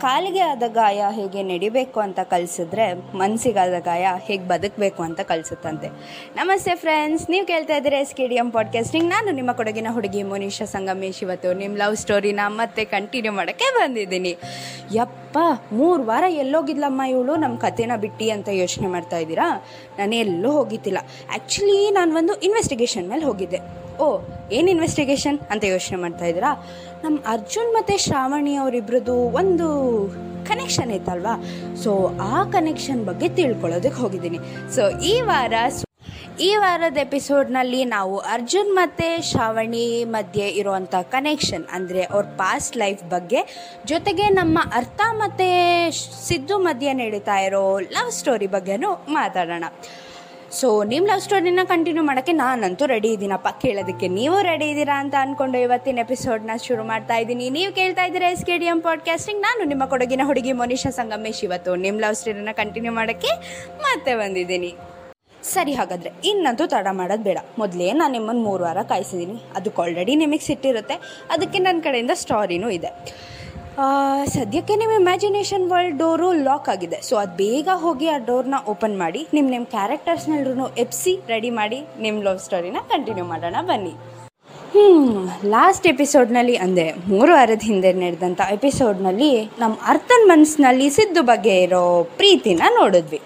ಕಾಲಿಗೆ ಆದ ಗಾಯ ಹೇಗೆ ನಡಿಬೇಕು ಅಂತ ಕಲಿಸಿದ್ರೆ ಮನಸ್ಸಿಗಾದ ಗಾಯ ಹೇಗೆ ಬದುಕಬೇಕು ಅಂತ ಕಲಿಸುತ್ತಂತೆ. ನಮಸ್ತೆ ಫ್ರೆಂಡ್ಸ್ ನೀವು ಕೇಳ್ತಾ ಇದ್ದೀರಿ S K D M podcasting ನಾನು ನಿಮ್ಮ ಕೊಡಗಿನ ಹುಡುಗಿ ಮೋನಿಷಾ ಸಂಗಮೇಶ್. ಇವತ್ತು ನಿಮ್ಮ ಲವ್ ಸ್ಟೋರಿನ ಮತ್ತೆ ಕಂಟಿನ್ಯೂ ಮಾಡೋಕ್ಕೆ ಬಂದಿದ್ದೀನಿ. ಯಪ್ಪ, ಮೂರು ವಾರ ಎಲ್ಲೋಗಿದ್ಲಮ್ಮ ಇವಳು? ನಮ್ಮ ಕಥೆನ ಬಿಟ್ಟು ಅಂತ ಯೋಚನೆ ಮಾಡ್ತಾ ಇದ್ದೀರಾ? ನಾನು ಎಲ್ಲೂ ಹೋಗಿದ್ದಿಲ್ಲ. ಆ್ಯಕ್ಚುಲಿ ನಾನು ಒಂದು ಇನ್ವೆಸ್ಟಿಗೇಷನ್ ಮೇಲೆ ಹೋಗಿದ್ದೆ. ಓ, ಏನು ಇನ್ವೆಸ್ಟಿಗೇಷನ್ ಅಂತ ಯೋಚನೆ ಮಾಡ್ತಾ ಇದ್ದೀರಾ? ನಮ್ಮ ಅರ್ಜುನ್ ಮತ್ತು ಶ್ರಾವಣಿ ಅವರಿಬ್ರದ್ದು ಒಂದು ಕನೆಕ್ಷನ್ ಐತಲ್ವಾ ಸೊ ಆ ಕನೆಕ್ಷನ್ ಬಗ್ಗೆ ತಿಳ್ಕೊಳ್ಳೋದಕ್ಕೆ ಹೋಗಿದ್ದೀನಿ. ಸೊ ಈ ವಾರ ಈ ವಾರದ ಎಪಿಸೋಡ್ನಲ್ಲಿ ನಾವು ಅರ್ಜುನ್ ಮತ್ತು ಶ್ರಾವಣಿ ಮಧ್ಯೆ ಇರುವಂಥ ಕನೆಕ್ಷನ್ ಅಂದರೆ ಅವ್ರ ಪಾಸ್ಟ್ ಲೈಫ್ ಬಗ್ಗೆ, ಜೊತೆಗೆ ನಮ್ಮ ಅರ್ಥ ಮತ್ತು ಸಿದ್ದು ಮಧ್ಯೆ ನಡೀತಾ ಇರೋ ಲವ್ ಸ್ಟೋರಿ ಬಗ್ಗೆನೂ ಮಾತಾಡೋಣ. ಸೊ ನಿಮ್ಮ ಲವ್ ಸ್ಟೋರಿನ ಕಂಟಿನ್ಯೂ ಮಾಡೋಕ್ಕೆ ನಾನಂತೂ ರೆಡಿ ಇದ್ದೀನಪ್ಪ. ಕೇಳೋದಕ್ಕೆ ನೀವು ರೆಡಿ ಇದ್ದೀರಾ ಅಂತ ಅಂದ್ಕೊಂಡು ಇವತ್ತಿನ ಎಪಿಸೋಡ್ನ ಶುರು ಮಾಡ್ತಾ ಇದ್ದೀನಿ. ನೀವು ಕೇಳ್ತಾ ಇದ್ದೀರಾ S K D M podcasting ನಾನು ನಿಮ್ಮ ಕೊಡಗಿನ ಹುಡುಗಿ ಮೋನಿಷಾ ಸಂಗಮೇಶ್. ಇವತ್ತು ನಿಮ್ಮ ಲವ್ ಸ್ಟೋರಿನ ಕಂಟಿನ್ಯೂ ಮಾಡೋಕ್ಕೆ ಮತ್ತೆ ಬಂದಿದ್ದೀನಿ. ಸರಿ, ಹಾಗಾದರೆ ಇನ್ನಂತೂ ತಡ ಮಾಡೋದು ಬೇಡ. ಮೊದಲೇ ನಾನು ನಿಮ್ಮನ್ನು ಮೂರು ವಾರ ಕಾಯಿಸಿದ್ದೀನಿ ಅದಕ್ಕೆ ಆಲ್ರೆಡಿ ನಿಮಗೆ ಸಿಟ್ಟಿರುತ್ತೆ. ಅದಕ್ಕೆ ನನ್ನ ಕಡೆಯಿಂದ ಸ್ಟೋರಿನೂ ಇದೆ. ಸದ್ಯಕ್ಕೆ ನಿಮ್ಮ ಇಮ್ಯಾಜಿನೇಷನ್ ವರ್ಲ್ಡ್ ಡೋರು ಲಾಕ್ ಆಗಿದೆ. ಸೊ ಅದು ಬೇಗ ಹೋಗಿ ಆ ಡೋರ್ನ ಓಪನ್ ಮಾಡಿ ನಿಮ್ಮ ನಿಮ್ಮ ಕ್ಯಾರೆಕ್ಟರ್ಸ್ನೆಲ್ಲರೂ ಎಪ್ಸಿ ರೆಡಿ ಮಾಡಿ ನಿಮ್ಮ ಲವ್ ಸ್ಟೋರಿನ ಕಂಟಿನ್ಯೂ ಮಾಡೋಣ ಬನ್ನಿ. ಹ್ಞೂ ಲಾಸ್ಟ್ ಎಪಿಸೋಡ್ನಲ್ಲಿ ಅಂದರೆ ಮೂರು ವಾರದ ಹಿಂದೆ ನಡೆದಂಥ ಎಪಿಸೋಡ್ನಲ್ಲಿ ನಮ್ಮ ಅರ್ಥನ್ ಮನಸ್ಸಿನಲ್ಲಿ ಸಿದ್ದು ಬಗ್ಗೆ ಇರೋ ಪ್ರೀತಿನ ನೋಡಿದ್ವಿ.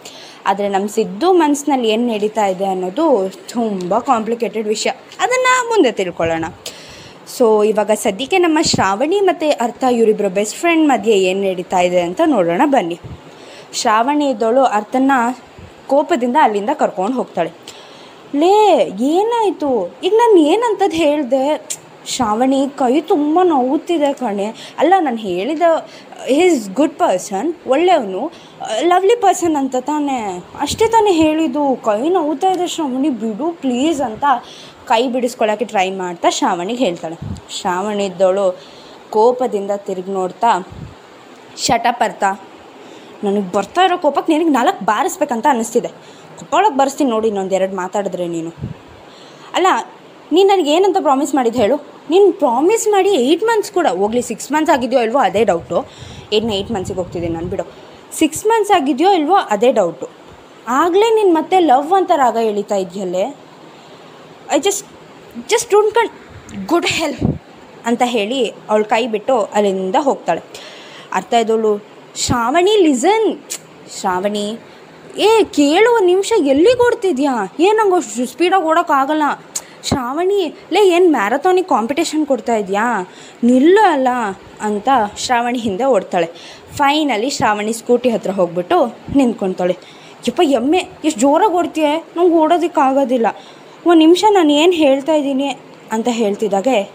ಆದರೆ ನಮ್ಮ ಸಿದ್ದು ಮನಸ್ಸಿನಲ್ಲಿ ಏನು ನಡೀತಾ ಇದೆ ಅನ್ನೋದು ತುಂಬ ಕಾಂಪ್ಲಿಕೇಟೆಡ್ ವಿಷಯ. ಅದನ್ನು ಮುಂದೆ ತಿಳ್ಕೊಳ್ಳೋಣ. ಸೊ ಇವಾಗ ಸದ್ಯಕ್ಕೆ ನಮ್ಮ ಶ್ರಾವಣಿ ಮತ್ತು ಅರ್ಥ ಇವರಿಬ್ಬರು ಬೆಸ್ಟ್ ಫ್ರೆಂಡ್ ಮಧ್ಯೆ ಏನು ನಡೀತಾ ಇದೆ ಅಂತ ನೋಡೋಣ, ಬನ್ನಿ. ಶ್ರಾವಣಿ ಇದ್ದವಳು ಅರ್ಥನ ಕೋಪದಿಂದ ಅಲ್ಲಿಂದ ಕರ್ಕೊಂಡು ಹೋಗ್ತಾಳೆ. ಲೇ, ಏನಾಯಿತು? ಈಗ ನಾನು ಏನಂತದ್ದು ಹೇಳಿದೆ? ಶ್ರಾವಣಿ ಕೈ ತುಂಬ ನೋವುತ್ತಿದೆ ಕಣೆ. ಅಲ್ಲ, ನಾನು ಹೇಳಿದ ಈಸ್ ಗುಡ್ ಪರ್ಸನ್ ಒಳ್ಳೆಯವನು ಲವ್ಲಿ ಪರ್ಸನ್ ಅಂತ ತಾನೇ. ಅಷ್ಟೇ ತಾನೇ ಹೇಳಿದ್ದು. ಕೈ ನೋವುತ್ತಾ ಇದೆ ಶ್ರಾವಣಿ, ಬಿಡು ಪ್ಲೀಸ್ ಅಂತ. ಕೈ ಬಿಡಿಸ್ಕೊಳ್ಳೋಕ್ಕೆ ಟ್ರೈ ಮಾಡ್ತಾ ಶ್ರಾವಣಿಗೆ ಹೇಳ್ತಾಳೆ. ಶ್ರಾವಣಿ ಇದ್ದವಳು ಕೋಪದಿಂದ ತಿರುಗಿ ನೋಡ್ತಾ ಶಟಪ್ ಅರ್ಥ. ನನಗೆ ಬರ್ತಾ ಇರೋ ಕೋಪಕ್ಕೆ ನಿನಗೆ ನಾಲ್ಕು ಬಾರಿಸ್ಬೇಕಂತ ಅನ್ನಿಸ್ತಿದೆ. ಕೊಪ್ಪಳಕ್ಕೆ ಬರ್ಸ್ತೀನಿ ನೋಡಿ ಇನ್ನೊಂದು ಎರಡು ಮಾತಾಡಿದ್ರೆ ನೀನು. ಅಲ್ಲ, ನೀನು ನನಗೆ ಏನಂತ ಪ್ರಾಮಿಸ್ ಮಾಡಿದ್ದು ಹೇಳು. ನೀನು ಪ್ರಾಮಿಸ್ ಮಾಡಿ ಏಯ್ಟ್ ಮಂತ್ಸ್ ಕೂಡ, ಹೋಗ್ಲಿ ಸಿಕ್ಸ್ ಮಂತ್ಸ್ ಆಗಿದೆಯೋ ಇಲ್ವೋ ಅದೇ ಡೌಟು ಏನು ಏಯ್ಟ್ ಮಂತ್ಸಿಗೆ ಹೋಗ್ತಿದ್ದೀನಿ ನಾನು ಬಿಡು. ಸಿಕ್ಸ್ ಮಂತ್ಸ್ ಆಗಿದೆಯೋ ಇಲ್ವೋ ಅದೇ ಡೌಟು ಆಗಲೇ ನೀನು ಮತ್ತೆ ಲವ್ ಅಂತ ರಾಗ ಎಳಿತಾ ಇದೆಯಲ್ಲೇ? I just just don't can good help ಅಂತ ಹೇಳಿ ಅವಳು ಕೈ ಬಿಟ್ಟು ಅಲ್ಲಿಂದ ಹೋಗ್ತಾಳೆ. ಅರ್ಥ ಇದ್ದವಳು ಶ್ರಾವಣಿ ಲಿಸನ್ ಶ್ರಾವಣಿ, ಏ ಕೇಳುವ ನಿಮಿಷ, ಎಲ್ಲಿಗೆ ಓಡ್ತಿದ್ಯಾ? ಏನು ನಂಗೆ ಅಷ್ಟು ಸ್ಪೀಡಾಗಿ ಓಡೋಕ್ಕಾಗಲ್ಲ ಶ್ರಾವಣಿ, ಲೇ ಏನು ಮ್ಯಾರಥಾನಿಗೆ ಕಾಂಪಿಟೇಷನ್ ಕೊಡ್ತಾ ಇದೆಯಾ? ನಿಲ್ಲು ಅಲ್ಲ ಅಂತ ಶ್ರಾವಣಿ ಹಿಂದೆ ಓಡ್ತಾಳೆ. ಫೈನಲಿ ಶ್ರಾವಣಿ ಸ್ಕೂಟಿ ಹತ್ರ ಹೋಗ್ಬಿಟ್ಟು ನಿಂತ್ಕೊತಾಳೆ. ಯಪ್ಪ ಎಮ್ಮೆ, ಎಷ್ಟು ಜೋರಾಗಿ ಓಡ್ತೀಯ? ನಂಗೆ ಓಡೋದಕ್ಕಾಗೋದಿಲ್ಲ. ಒಂದು ನಿಮಿಷ ನಾನು ಏನು ಹೇಳ್ತಾ ಇದ್ದೀನಿ ಅಂತ ಹೇಳ್ತಿದ್ದಾಗೆ?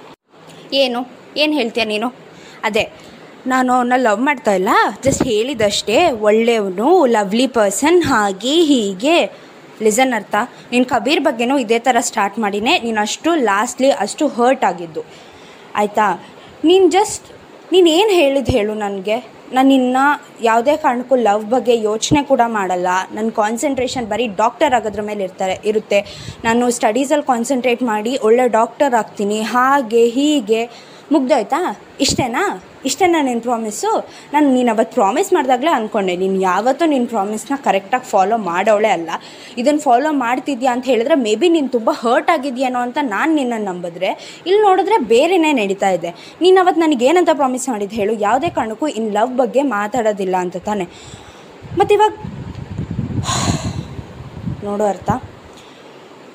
ಏನು? ಏನು ಹೇಳ್ತೀಯ ನೀನು? ಅದೇ, ನಾನು ಅವನ್ನ ಲವ್ ಮಾಡ್ತಾ ಇಲ್ಲ. ಜಸ್ಟ್ ಹೇಳಿದಷ್ಟೇ, ಒಳ್ಳೆಯವನು ಲವ್ಲಿ ಪರ್ಸನ್ ಹಾಗೆ, ಹೀಗೆ. ಲಿಸನ್ ಅರ್ಥ, ನೀನು ಕಬೀರ್ ಬಗ್ಗೆನೂ ಇದೇ ಥರ ಸ್ಟಾರ್ಟ್ ಮಾಡಿನೇ, ನೀನು ಅಷ್ಟು ಲಾಸ್ಟ್ಲಿ ಅಷ್ಟು ಹರ್ಟ್ ಆಗಿದ್ದು. ಆಯಿತಾ? ನೀನು ಜಸ್ಟ್ ನೀನು ಏನು ಹೇಳಿದ್ದು ಹೇಳು ನನಗೆ? ನಾನು ಯಾವುದೇ ಕಾರಣಕ್ಕೂ ಲವ್ ಬಗ್ಗೆ ಯೋಚನೆ ಕೂಡ ಮಾಡಲ್ಲ. ನನ್ನ ಕಾನ್ಸಂಟ್ರೇಷನ್ ಬರೀ ಡಾಕ್ಟರ್ ಆಗೋದ್ರ ಮೇಲೆ ಇರ್ತಾರೆ, ಇರುತ್ತೆ. ನಾನು ಸ್ಟಡೀಸಲ್ಲಿ ಕಾನ್ಸಂಟ್ರೇಟ್ ಮಾಡಿ ಒಳ್ಳೆ ಡಾಕ್ಟರ್ ಆಗ್ತೀನಿ. ಹಾಗೆ ಹೀಗೆ ಮುಗ್ದೋಯ್ತಾ ಇಷ್ಟೇನಾ? ಇಷ್ಟೇನಾ ನಿನ್ನ ಪ್ರಾಮಿಸ್ಸು ನಾನು ನೀನು ಅವತ್ತು ಪ್ರಾಮಿಸ್ ಮಾಡಿದಾಗಲೇ ಅಂದ್ಕೊಂಡೆ ನೀನು ಯಾವತ್ತೂ ನಿನ್ನ ಪ್ರಾಮಿಸ್ನ ಕರೆಕ್ಟಾಗಿ ಫಾಲೋ ಮಾಡೋಳೆ ಅಲ್ಲ. ಇದನ್ನು ಫಾಲೋ ಮಾಡ್ತಿದ್ಯಾ ಅಂತ ಹೇಳಿದ್ರೆ ಮೇ ಬಿ ನೀನು ತುಂಬ ಹರ್ಟ್ ಆಗಿದೆಯೇನೋ ಅಂತ ನಾನು ನಿನ್ನನ್ನು ನಂಬಿದ್ರೆ ಇಲ್ಲಿ ನೋಡಿದ್ರೆ ಬೇರೆನೇ ನಡೀತಾ ಇದೆ. ನೀನು ಅವತ್ತು ನನಗೆ ಏನಂತ ಪ್ರಾಮಿಸ್ ಮಾಡಿದ್ದು ಹೇಳು? ಯಾವುದೇ ಕಾರಣಕ್ಕೂ ಇನ್ ಲವ್ ಬಗ್ಗೆ ಮಾತಾಡೋದಿಲ್ಲ ಅಂತ ತಾನೆ. ಮತ್ತು ಇವಾಗ ನೋಡೋ ಅರ್ಥ,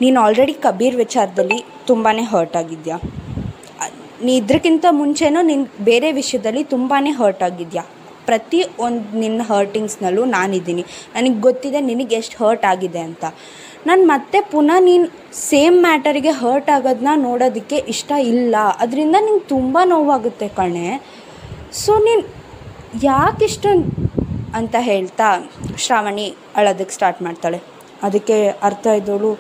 ನೀನು ಆಲ್ರೆಡಿ ಕಬೀರ್ ವಿಚಾರದಲ್ಲಿ ತುಂಬಾ ಹರ್ಟ್ ಆಗಿದ್ಯಾ? ನೀ ಇದ್ರಕ್ಕಿಂತ ಮುಂಚೆನೂ ನಿನ್ನ ಬೇರೆ ವಿಷಯದಲ್ಲಿ ತುಂಬಾ ಹರ್ಟ್ ಆಗಿದ್ಯಾ? ಪ್ರತಿ ಒಂದು ನಿನ್ನ ಹರ್ಟಿಂಗ್ಸ್ನಲ್ಲೂ ನಾನಿದ್ದೀನಿ. ನನಗೆ ಗೊತ್ತಿದೆ ನಿನಗೆ ಎಷ್ಟು ಹರ್ಟ್ ಆಗಿದೆ ಅಂತ. ನಾನು ಮತ್ತೆ ಪುನಃ ನೀನು ಸೇಮ್ ಮ್ಯಾಟರಿಗೆ ಹರ್ಟ್ ಆಗೋದನ್ನ ನೋಡೋದಕ್ಕೆ ಇಷ್ಟ ಇಲ್ಲ. ಅದರಿಂದ ನಿಂಗೆ ತುಂಬ ನೋವಾಗುತ್ತೆ ಕಣೆ. ಸೊ ನೀನು ಯಾಕಿಷ್ಟೊಂದು ಅಂತ ಹೇಳ್ತಾ ಶ್ರಾವಣಿ ಅಳೋದಕ್ಕೆ ಸ್ಟಾರ್ಟ್ ಮಾಡ್ತಾಳೆ. ಅದಕ್ಕೆ ಅರ್ಥ ಇದ್ದವಳು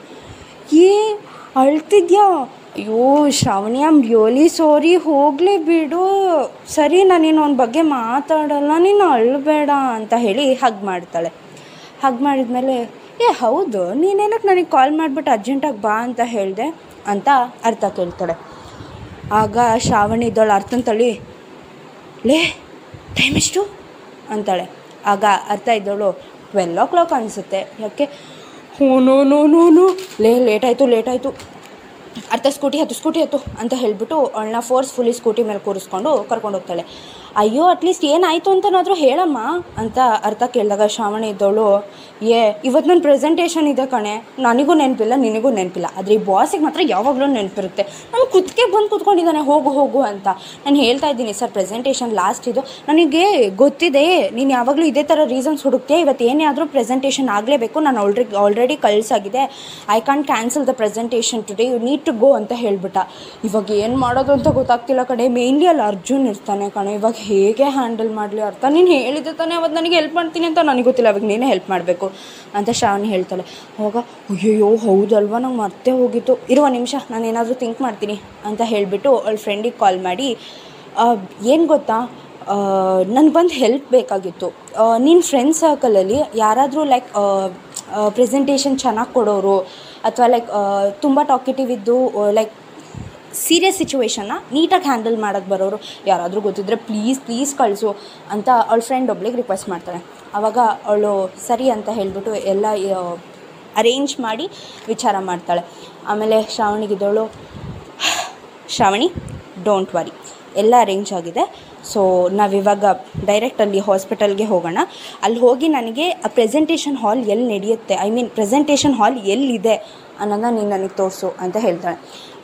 ಏ, ಅಳ್ತಿದ್ಯಾ? ಅಯ್ಯೋ, ಶ್ರಾವಣಿ ಆಮ್ ರಿಯಲಿ ಸಾರಿ ಹೋಗಲಿ ಬಿಡು. ಸರಿ, ನಾನು ನೀನು ಅವನ ಬಗ್ಗೆ ಮಾತಾಡಲ್ಲ. ನೀನು ಅಳಬೇಡ ಅಂತ ಹೇಳಿ ಹಗ್ ಮಾಡ್ತಾಳೆ. ಹಗ್ ಮಾಡಿದ್ಮೇಲೆ, ಏ, ಹೌದು ನೀನೇನಕ್ಕೆ ನನಗೆ ಕಾಲ್ ಮಾಡಿಬಿಟ್ಟು ಅರ್ಜೆಂಟಾಗಿ ಬಾ ಅಂತ ಹೇಳಿದೆ? ಅಂತ ಅರ್ಥ ಕೇಳ್ತಾಳೆ. ಆಗ ಶ್ರಾವಣಿ ಅರ್ಥ ತಳಿ ಲೇ ಟೈಮ್ ಎಷ್ಟು? ಅಂತಾಳೆ. ಆಗ ಅರ್ಥ ಇದ್ದವಳು ಟ್ವೆಲ್ ಓ ಕ್ಲಾಕ್ ಅನಿಸುತ್ತೆ. ಯಾಕೆ? ಹ್ಞೂ ನೋ ನೋ ನೋ ಲೇ ಲೇಟ್ ಆಯಿತು. ಅರ್ಥ ಸ್ಕೂಟಿ ಹತ್ತು ಸ್ಕೂಟಿ ಹತ್ತು ಅಂತ ಹೇಳಿಬಿಟ್ಟು ಅವಳನ್ನ ಫೋರ್ಸ್ಫುಲಿ ಸ್ಕೂಟಿ ಮೇಲೆ ಕೂರಿಸ್ಕೊಂಡು ಕರ್ಕೊಂಡು ಹೋಗ್ತಾಳೆ. ಅಯ್ಯೋ ಅಟ್ಲೀಸ್ಟ್ ಏನಾಯಿತು ಅಂತನಾದರೂ ಹೇಳಮ್ಮ ಅಂತ ಅರ್ಥ ಕೇಳಿದಾಗ ಶ್ರಾವಣಿ ಇದ್ದವಳು, ಏ ಇವತ್ತು ನನ್ನ ಪ್ರೆಸೆಂಟೇಷನ್ ಇದೆ ಕಣೆ. ನನಗೂ ನೆನಪಿಲ್ಲ, ನಿನಗೂ ನೆನಪಿಲ್ಲ. ಆದರೆ ಈ ಬಾಸಿಗೆ ಮಾತ್ರ ಯಾವಾಗಲೂ ನೆನಪಿರುತ್ತೆ. ನಾನು ಕುತ್ಕೆ ಬಂದು ಕೂತ್ಕೊಂಡಿದ್ದಾನೆ, ಹೋಗು ಹೋಗು ಅಂತ. ನಾನು ಹೇಳ್ತಾ ಇದ್ದೀನಿ, ಸರ್ ಪ್ರೆಸೆಂಟೇಷನ್ ಲಾಸ್ಟ್ ಇದು. ನನಗೆ ಗೊತ್ತಿದೆ, ನೀನು ಯಾವಾಗಲೂ ಇದೇ ಥರ ರೀಸನ್ಸ್ ಹುಡುಕ್ತೀಯ? ಇವತ್ತು ಏನೇ ಆದರೂ ಪ್ರೆಸೆಂಟೇಷನ್ ಆಗಲೇಬೇಕು. ನಾನು already already ಕಳ್ಸಾಗಿದೆ I can cancel the presentation today you need to go ಅಂತ ಹೇಳ್ಬಿಟ್ಟ. ಇವಾಗ ಏನು ಮಾಡೋದು ಅಂತ ಗೊತ್ತಾಗ್ತಿಲ್ಲ ಕಡೆ ಮೇನ್ಲಿ ಅಲ್ಲಿ ಅರ್ಜುನ್ ಇರ್ತಾನೆ ಕಣೆ. ಇವಾಗ ಹೇಗೆ ಹ್ಯಾಂಡಲ್ ಮಾಡಲಿ ಅರ್ಥ? ನೀನು ಹೇಳಿದ ತಾನೇ ಅವತ್ತು ನನಗೆ ಹೆಲ್ಪ್ ಮಾಡ್ತೀನಿ ಅಂತ ನನಗೆ ಗೊತ್ತಿಲ್ಲ, ಅವಾಗ ನೀನೇ ಹೆಲ್ಪ್ ಮಾಡಬೇಕು ಅಂತ ಶ್ರಾವಣಿ ಹೇಳ್ತಾಳೆ. ಅವಾಗ, ಅಯ್ಯಯ್ಯೋ, ಹೌದಲ್ವಾ? ನಂಗೆ ಮರ್ತೇ ಹೋಗಿತ್ತು. ಇರುವ ನಿಮಿಷ, ನಾನು ಏನಾದರೂ ಥಿಂಕ್ ಮಾಡ್ತೀನಿ, ಅಂತ ಹೇಳಿಬಿಟ್ಟು ಅವಳ ಫ್ರೆಂಡಿಗೆ ಕಾಲ್ ಮಾಡಿ ಏನು ಗೊತ್ತಾ? ನನಗೊಂದು ಹೆಲ್ಪ್ ಬೇಕಾಗಿತ್ತು. ನಿನ್ನ ಫ್ರೆಂಡ್ ಸರ್ಕಲಲ್ಲಿ ಯಾರಾದರೂ ಲೈಕ್ ಪ್ರೆಸೆಂಟೇಷನ್ ಚೆನ್ನಾಗಿ ಕೊಡೋರು, ಅಥವಾ ಲೈಕ್ ತುಂಬ ಟಾಕಿಟಿವ್ ಇದ್ದು ಲೈಕ್ ಸೀರಿಯಸ್ ಸಿಚುವೇಶನ್ನ ನೀಟಾಗಿ ಹ್ಯಾಂಡಲ್ ಮಾಡೋಕ್ಕೆ ಬರೋರು ಯಾರಾದರೂ ಗೊತ್ತಿದ್ದರೆ ಪ್ಲೀಸ್ ಪ್ಲೀಸ್ ಕಳಿಸು ಅಂತ ಅವಳ ಫ್ರೆಂಡ್ ಒಬ್ಳಿಗೆ ರಿಕ್ವೆಸ್ಟ್ ಮಾಡ್ತಾಳೆ ಆವಾಗ ಅವಳು, ಸರಿ ಅಂತ ಹೇಳಿಬಿಟ್ಟು ಎಲ್ಲ ಅರೇಂಜ್ ಮಾಡಿ ವಿಚಾರ ಮಾಡ್ತಾಳೆ. ಆಮೇಲೆ ಶ್ರಾವಣಿಗಿದ್ದವಳು ಶ್ರಾವಣಿ ಡೋಂಟ್ ವರಿ ಎಲ್ಲ ಅರೇಂಜ್ ಆಗಿದೆ. ಸೊ ನಾವಿವಾಗ ಡೈರೆಕ್ಟ್ ಅಲ್ಲಿ ಹಾಸ್ಪಿಟಲ್ಗೆ ಹೋಗೋಣ. ಅಲ್ಲಿ ಹೋಗಿ ನನಗೆ ಆ ಪ್ರೆಸೆಂಟೇಷನ್ ಹಾಲ್ ಎಲ್ಲಿ ನಡೆಯುತ್ತೆ? ಐ ಮೀನ್ ಪ್ರೆಸೆಂಟೇಷನ್ ಹಾಲ್ ಎಲ್ಲಿದೆ? ಅನ್ನೋದನ್ನ ನೀನು ನನಗೆ ತೋರಿಸು ಅಂತ ಹೇಳ್ತಾಳೆ.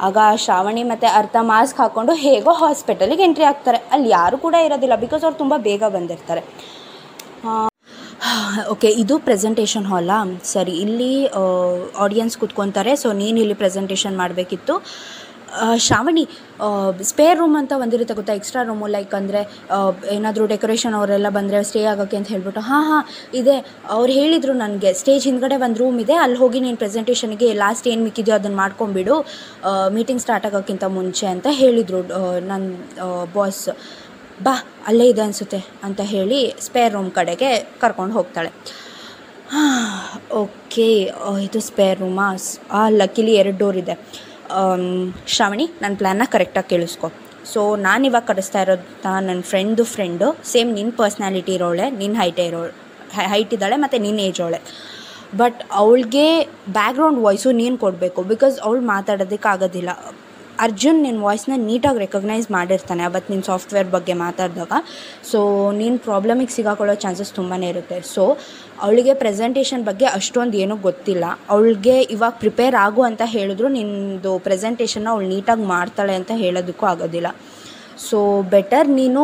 ಆಗ ಶ್ರಾವಣಿ ಮತ್ತು ಅರ್ಥ ಮಾಸ್ಕ್ ಹಾಕ್ಕೊಂಡು ಹೇಗೋ ಹಾಸ್ಪಿಟಲಿಗೆ ಎಂಟ್ರಿ ಆಗ್ತಾರೆ. ಅಲ್ಲಿ ಯಾರು ಕೂಡ ಇರೋದಿಲ್ಲ ಬಿಕಾಸ್ ಅವ್ರು ತುಂಬ ಬೇಗ ಬಂದಿರ್ತಾರೆ. ಓಕೆ ಇದು ಪ್ರೆಸೆಂಟೇಷನ್ ಹಾಲಾ ಸರಿ, ಇಲ್ಲಿ ಆಡಿಯನ್ಸ್ ಕುತ್ಕೊತಾರೆ. ಸೊ ನೀನು ಇಲ್ಲಿ ಪ್ರೆಸೆಂಟೇಷನ್ ಮಾಡಬೇಕಿತ್ತು. ಶ್ರಾವಣಿ ಸ್ಪೇರ್ ರೂಮ್ ಅಂತ ಒಂದಿರುತ್ತೆ ಗೊತ್ತಾ? ಎಕ್ಸ್ಟ್ರಾ ರೂಮು ಲೈಕ್ ಅಂದರೆ ಏನಾದರೂ ಡೆಕೋರೇಷನ್ ಅವರೆಲ್ಲ ಬಂದರೆ ಸ್ಟೇ ಆಗೋಕ್ಕೆ ಅಂತ ಹೇಳ್ಬಿಟ್ಟು, ಹಾಂ ಹಾಂ, ಇದೆ. ಅವ್ರು ಹೇಳಿದರು ನನಗೆ ಸ್ಟೇಜ್ ಹಿಂದ್ಗಡೆ ಒಂದು ರೂಮ್ ಇದೆ, ಅಲ್ಲಿ ಹೋಗಿ ನೀನು ಪ್ರೆಸೆಂಟೇಷನ್ಗೆ ಲಾಸ್ಟ್ ಏನು ಮಿಕ್ಕಿದೆಯೋ ಅದನ್ನು ಮಾಡ್ಕೊಂಬಿಡು ಮೀಟಿಂಗ್ ಸ್ಟಾರ್ಟ್ ಆಗೋಕ್ಕಿಂತ ಮುಂಚೆ ಅಂತ ಹೇಳಿದರು ನನ್ನ ಬಾಸ್ ಬಾ, ಅಲ್ಲೇ ಇದೆ ಅನಿಸುತ್ತೆ ಅಂತ ಹೇಳಿ ಸ್ಪೇರ್ ರೂಮ್ ಕಡೆಗೆ ಕರ್ಕೊಂಡು ಹೋಗ್ತಾಳೆ. ಓಕೆ ಇದು ಸ್ಪೇರ್ ರೂಮಾ ಆ? ಲಕ್ಕಿಲಿ ಎರಡು ಡೋರ್ ಇದೆ. ಶ್ರಾವಣಿ ನನ್ನ ಪ್ಲ್ಯಾನ್ನ ಕರೆಕ್ಟಾಗಿ ಕೇಳಿಸ್ಕೊ. ಸೊ ನಾನು ಇವಾಗ ಕರೆಸ್ತಾ ಇರೋದು ನನ್ನ ಫ್ರೆಂಡು ಫ್ರೆಂಡು ಸೇಮ್ ನಿನ್ನ ಪರ್ಸ್ನಾಲಿಟಿ ಇರೋಳೆ ನಿನ್ನ ಹೈಟ್ ಇರೋ ಹೈಟ್ ಇದ್ದಾಳೆ ಮತ್ತು ನಿನ್ನ ಏಜ್ ಅವಳೆ. ಬಟ್ ಅವಳಿಗೆ ಬ್ಯಾಕ್ಗ್ರೌಂಡ್ ವಾಯ್ಸು ನೀನು ಕೊಡಬೇಕು ಬಿಕಾಸ್ ಅವಳು ಮಾತಾಡೋದಕ್ಕೆ ಆಗೋದಿಲ್ಲ. ಅರ್ಜುನ್ ನಿನ್ನ ವಾಯ್ಸ್ನ ನೀಟಾಗಿ ರೆಕಗ್ನೈಸ್ ಮಾಡಿರ್ತಾನೆ ಅವತ್ತು ನಿನ್ನ ಸಾಫ್ಟ್ವೇರ್ ಬಗ್ಗೆ ಮಾತಾಡಿದಾಗ. ಸೊ ನೀನು ಪ್ರಾಬ್ಲಮಿಗೆ ಸಿಗಾಕೊಳ್ಳೋ ಚಾನ್ಸಸ್ ತುಂಬಾ ಇರುತ್ತೆ. ಸೊ ಅವಳಿಗೆ ಪ್ರೆಸೆಂಟೇಷನ್ ಬಗ್ಗೆ ಅಷ್ಟೊಂದು ಏನೂ ಗೊತ್ತಿಲ್ಲ. ಅವಳಿಗೆ ಇವಾಗ ಪ್ರಿಪೇರ್ ಆಗು ಅಂತ ಹೇಳಿದ್ರು ನಿನ್ನದು ಪ್ರೆಸೆಂಟೇಷನ್ನ ಅವಳು ನೀಟಾಗಿ ಮಾಡ್ತಾಳೆ ಅಂತ ಹೇಳೋದಕ್ಕೂ ಆಗೋದಿಲ್ಲ. ಸೊ ಬೆಟರ್ ನೀನು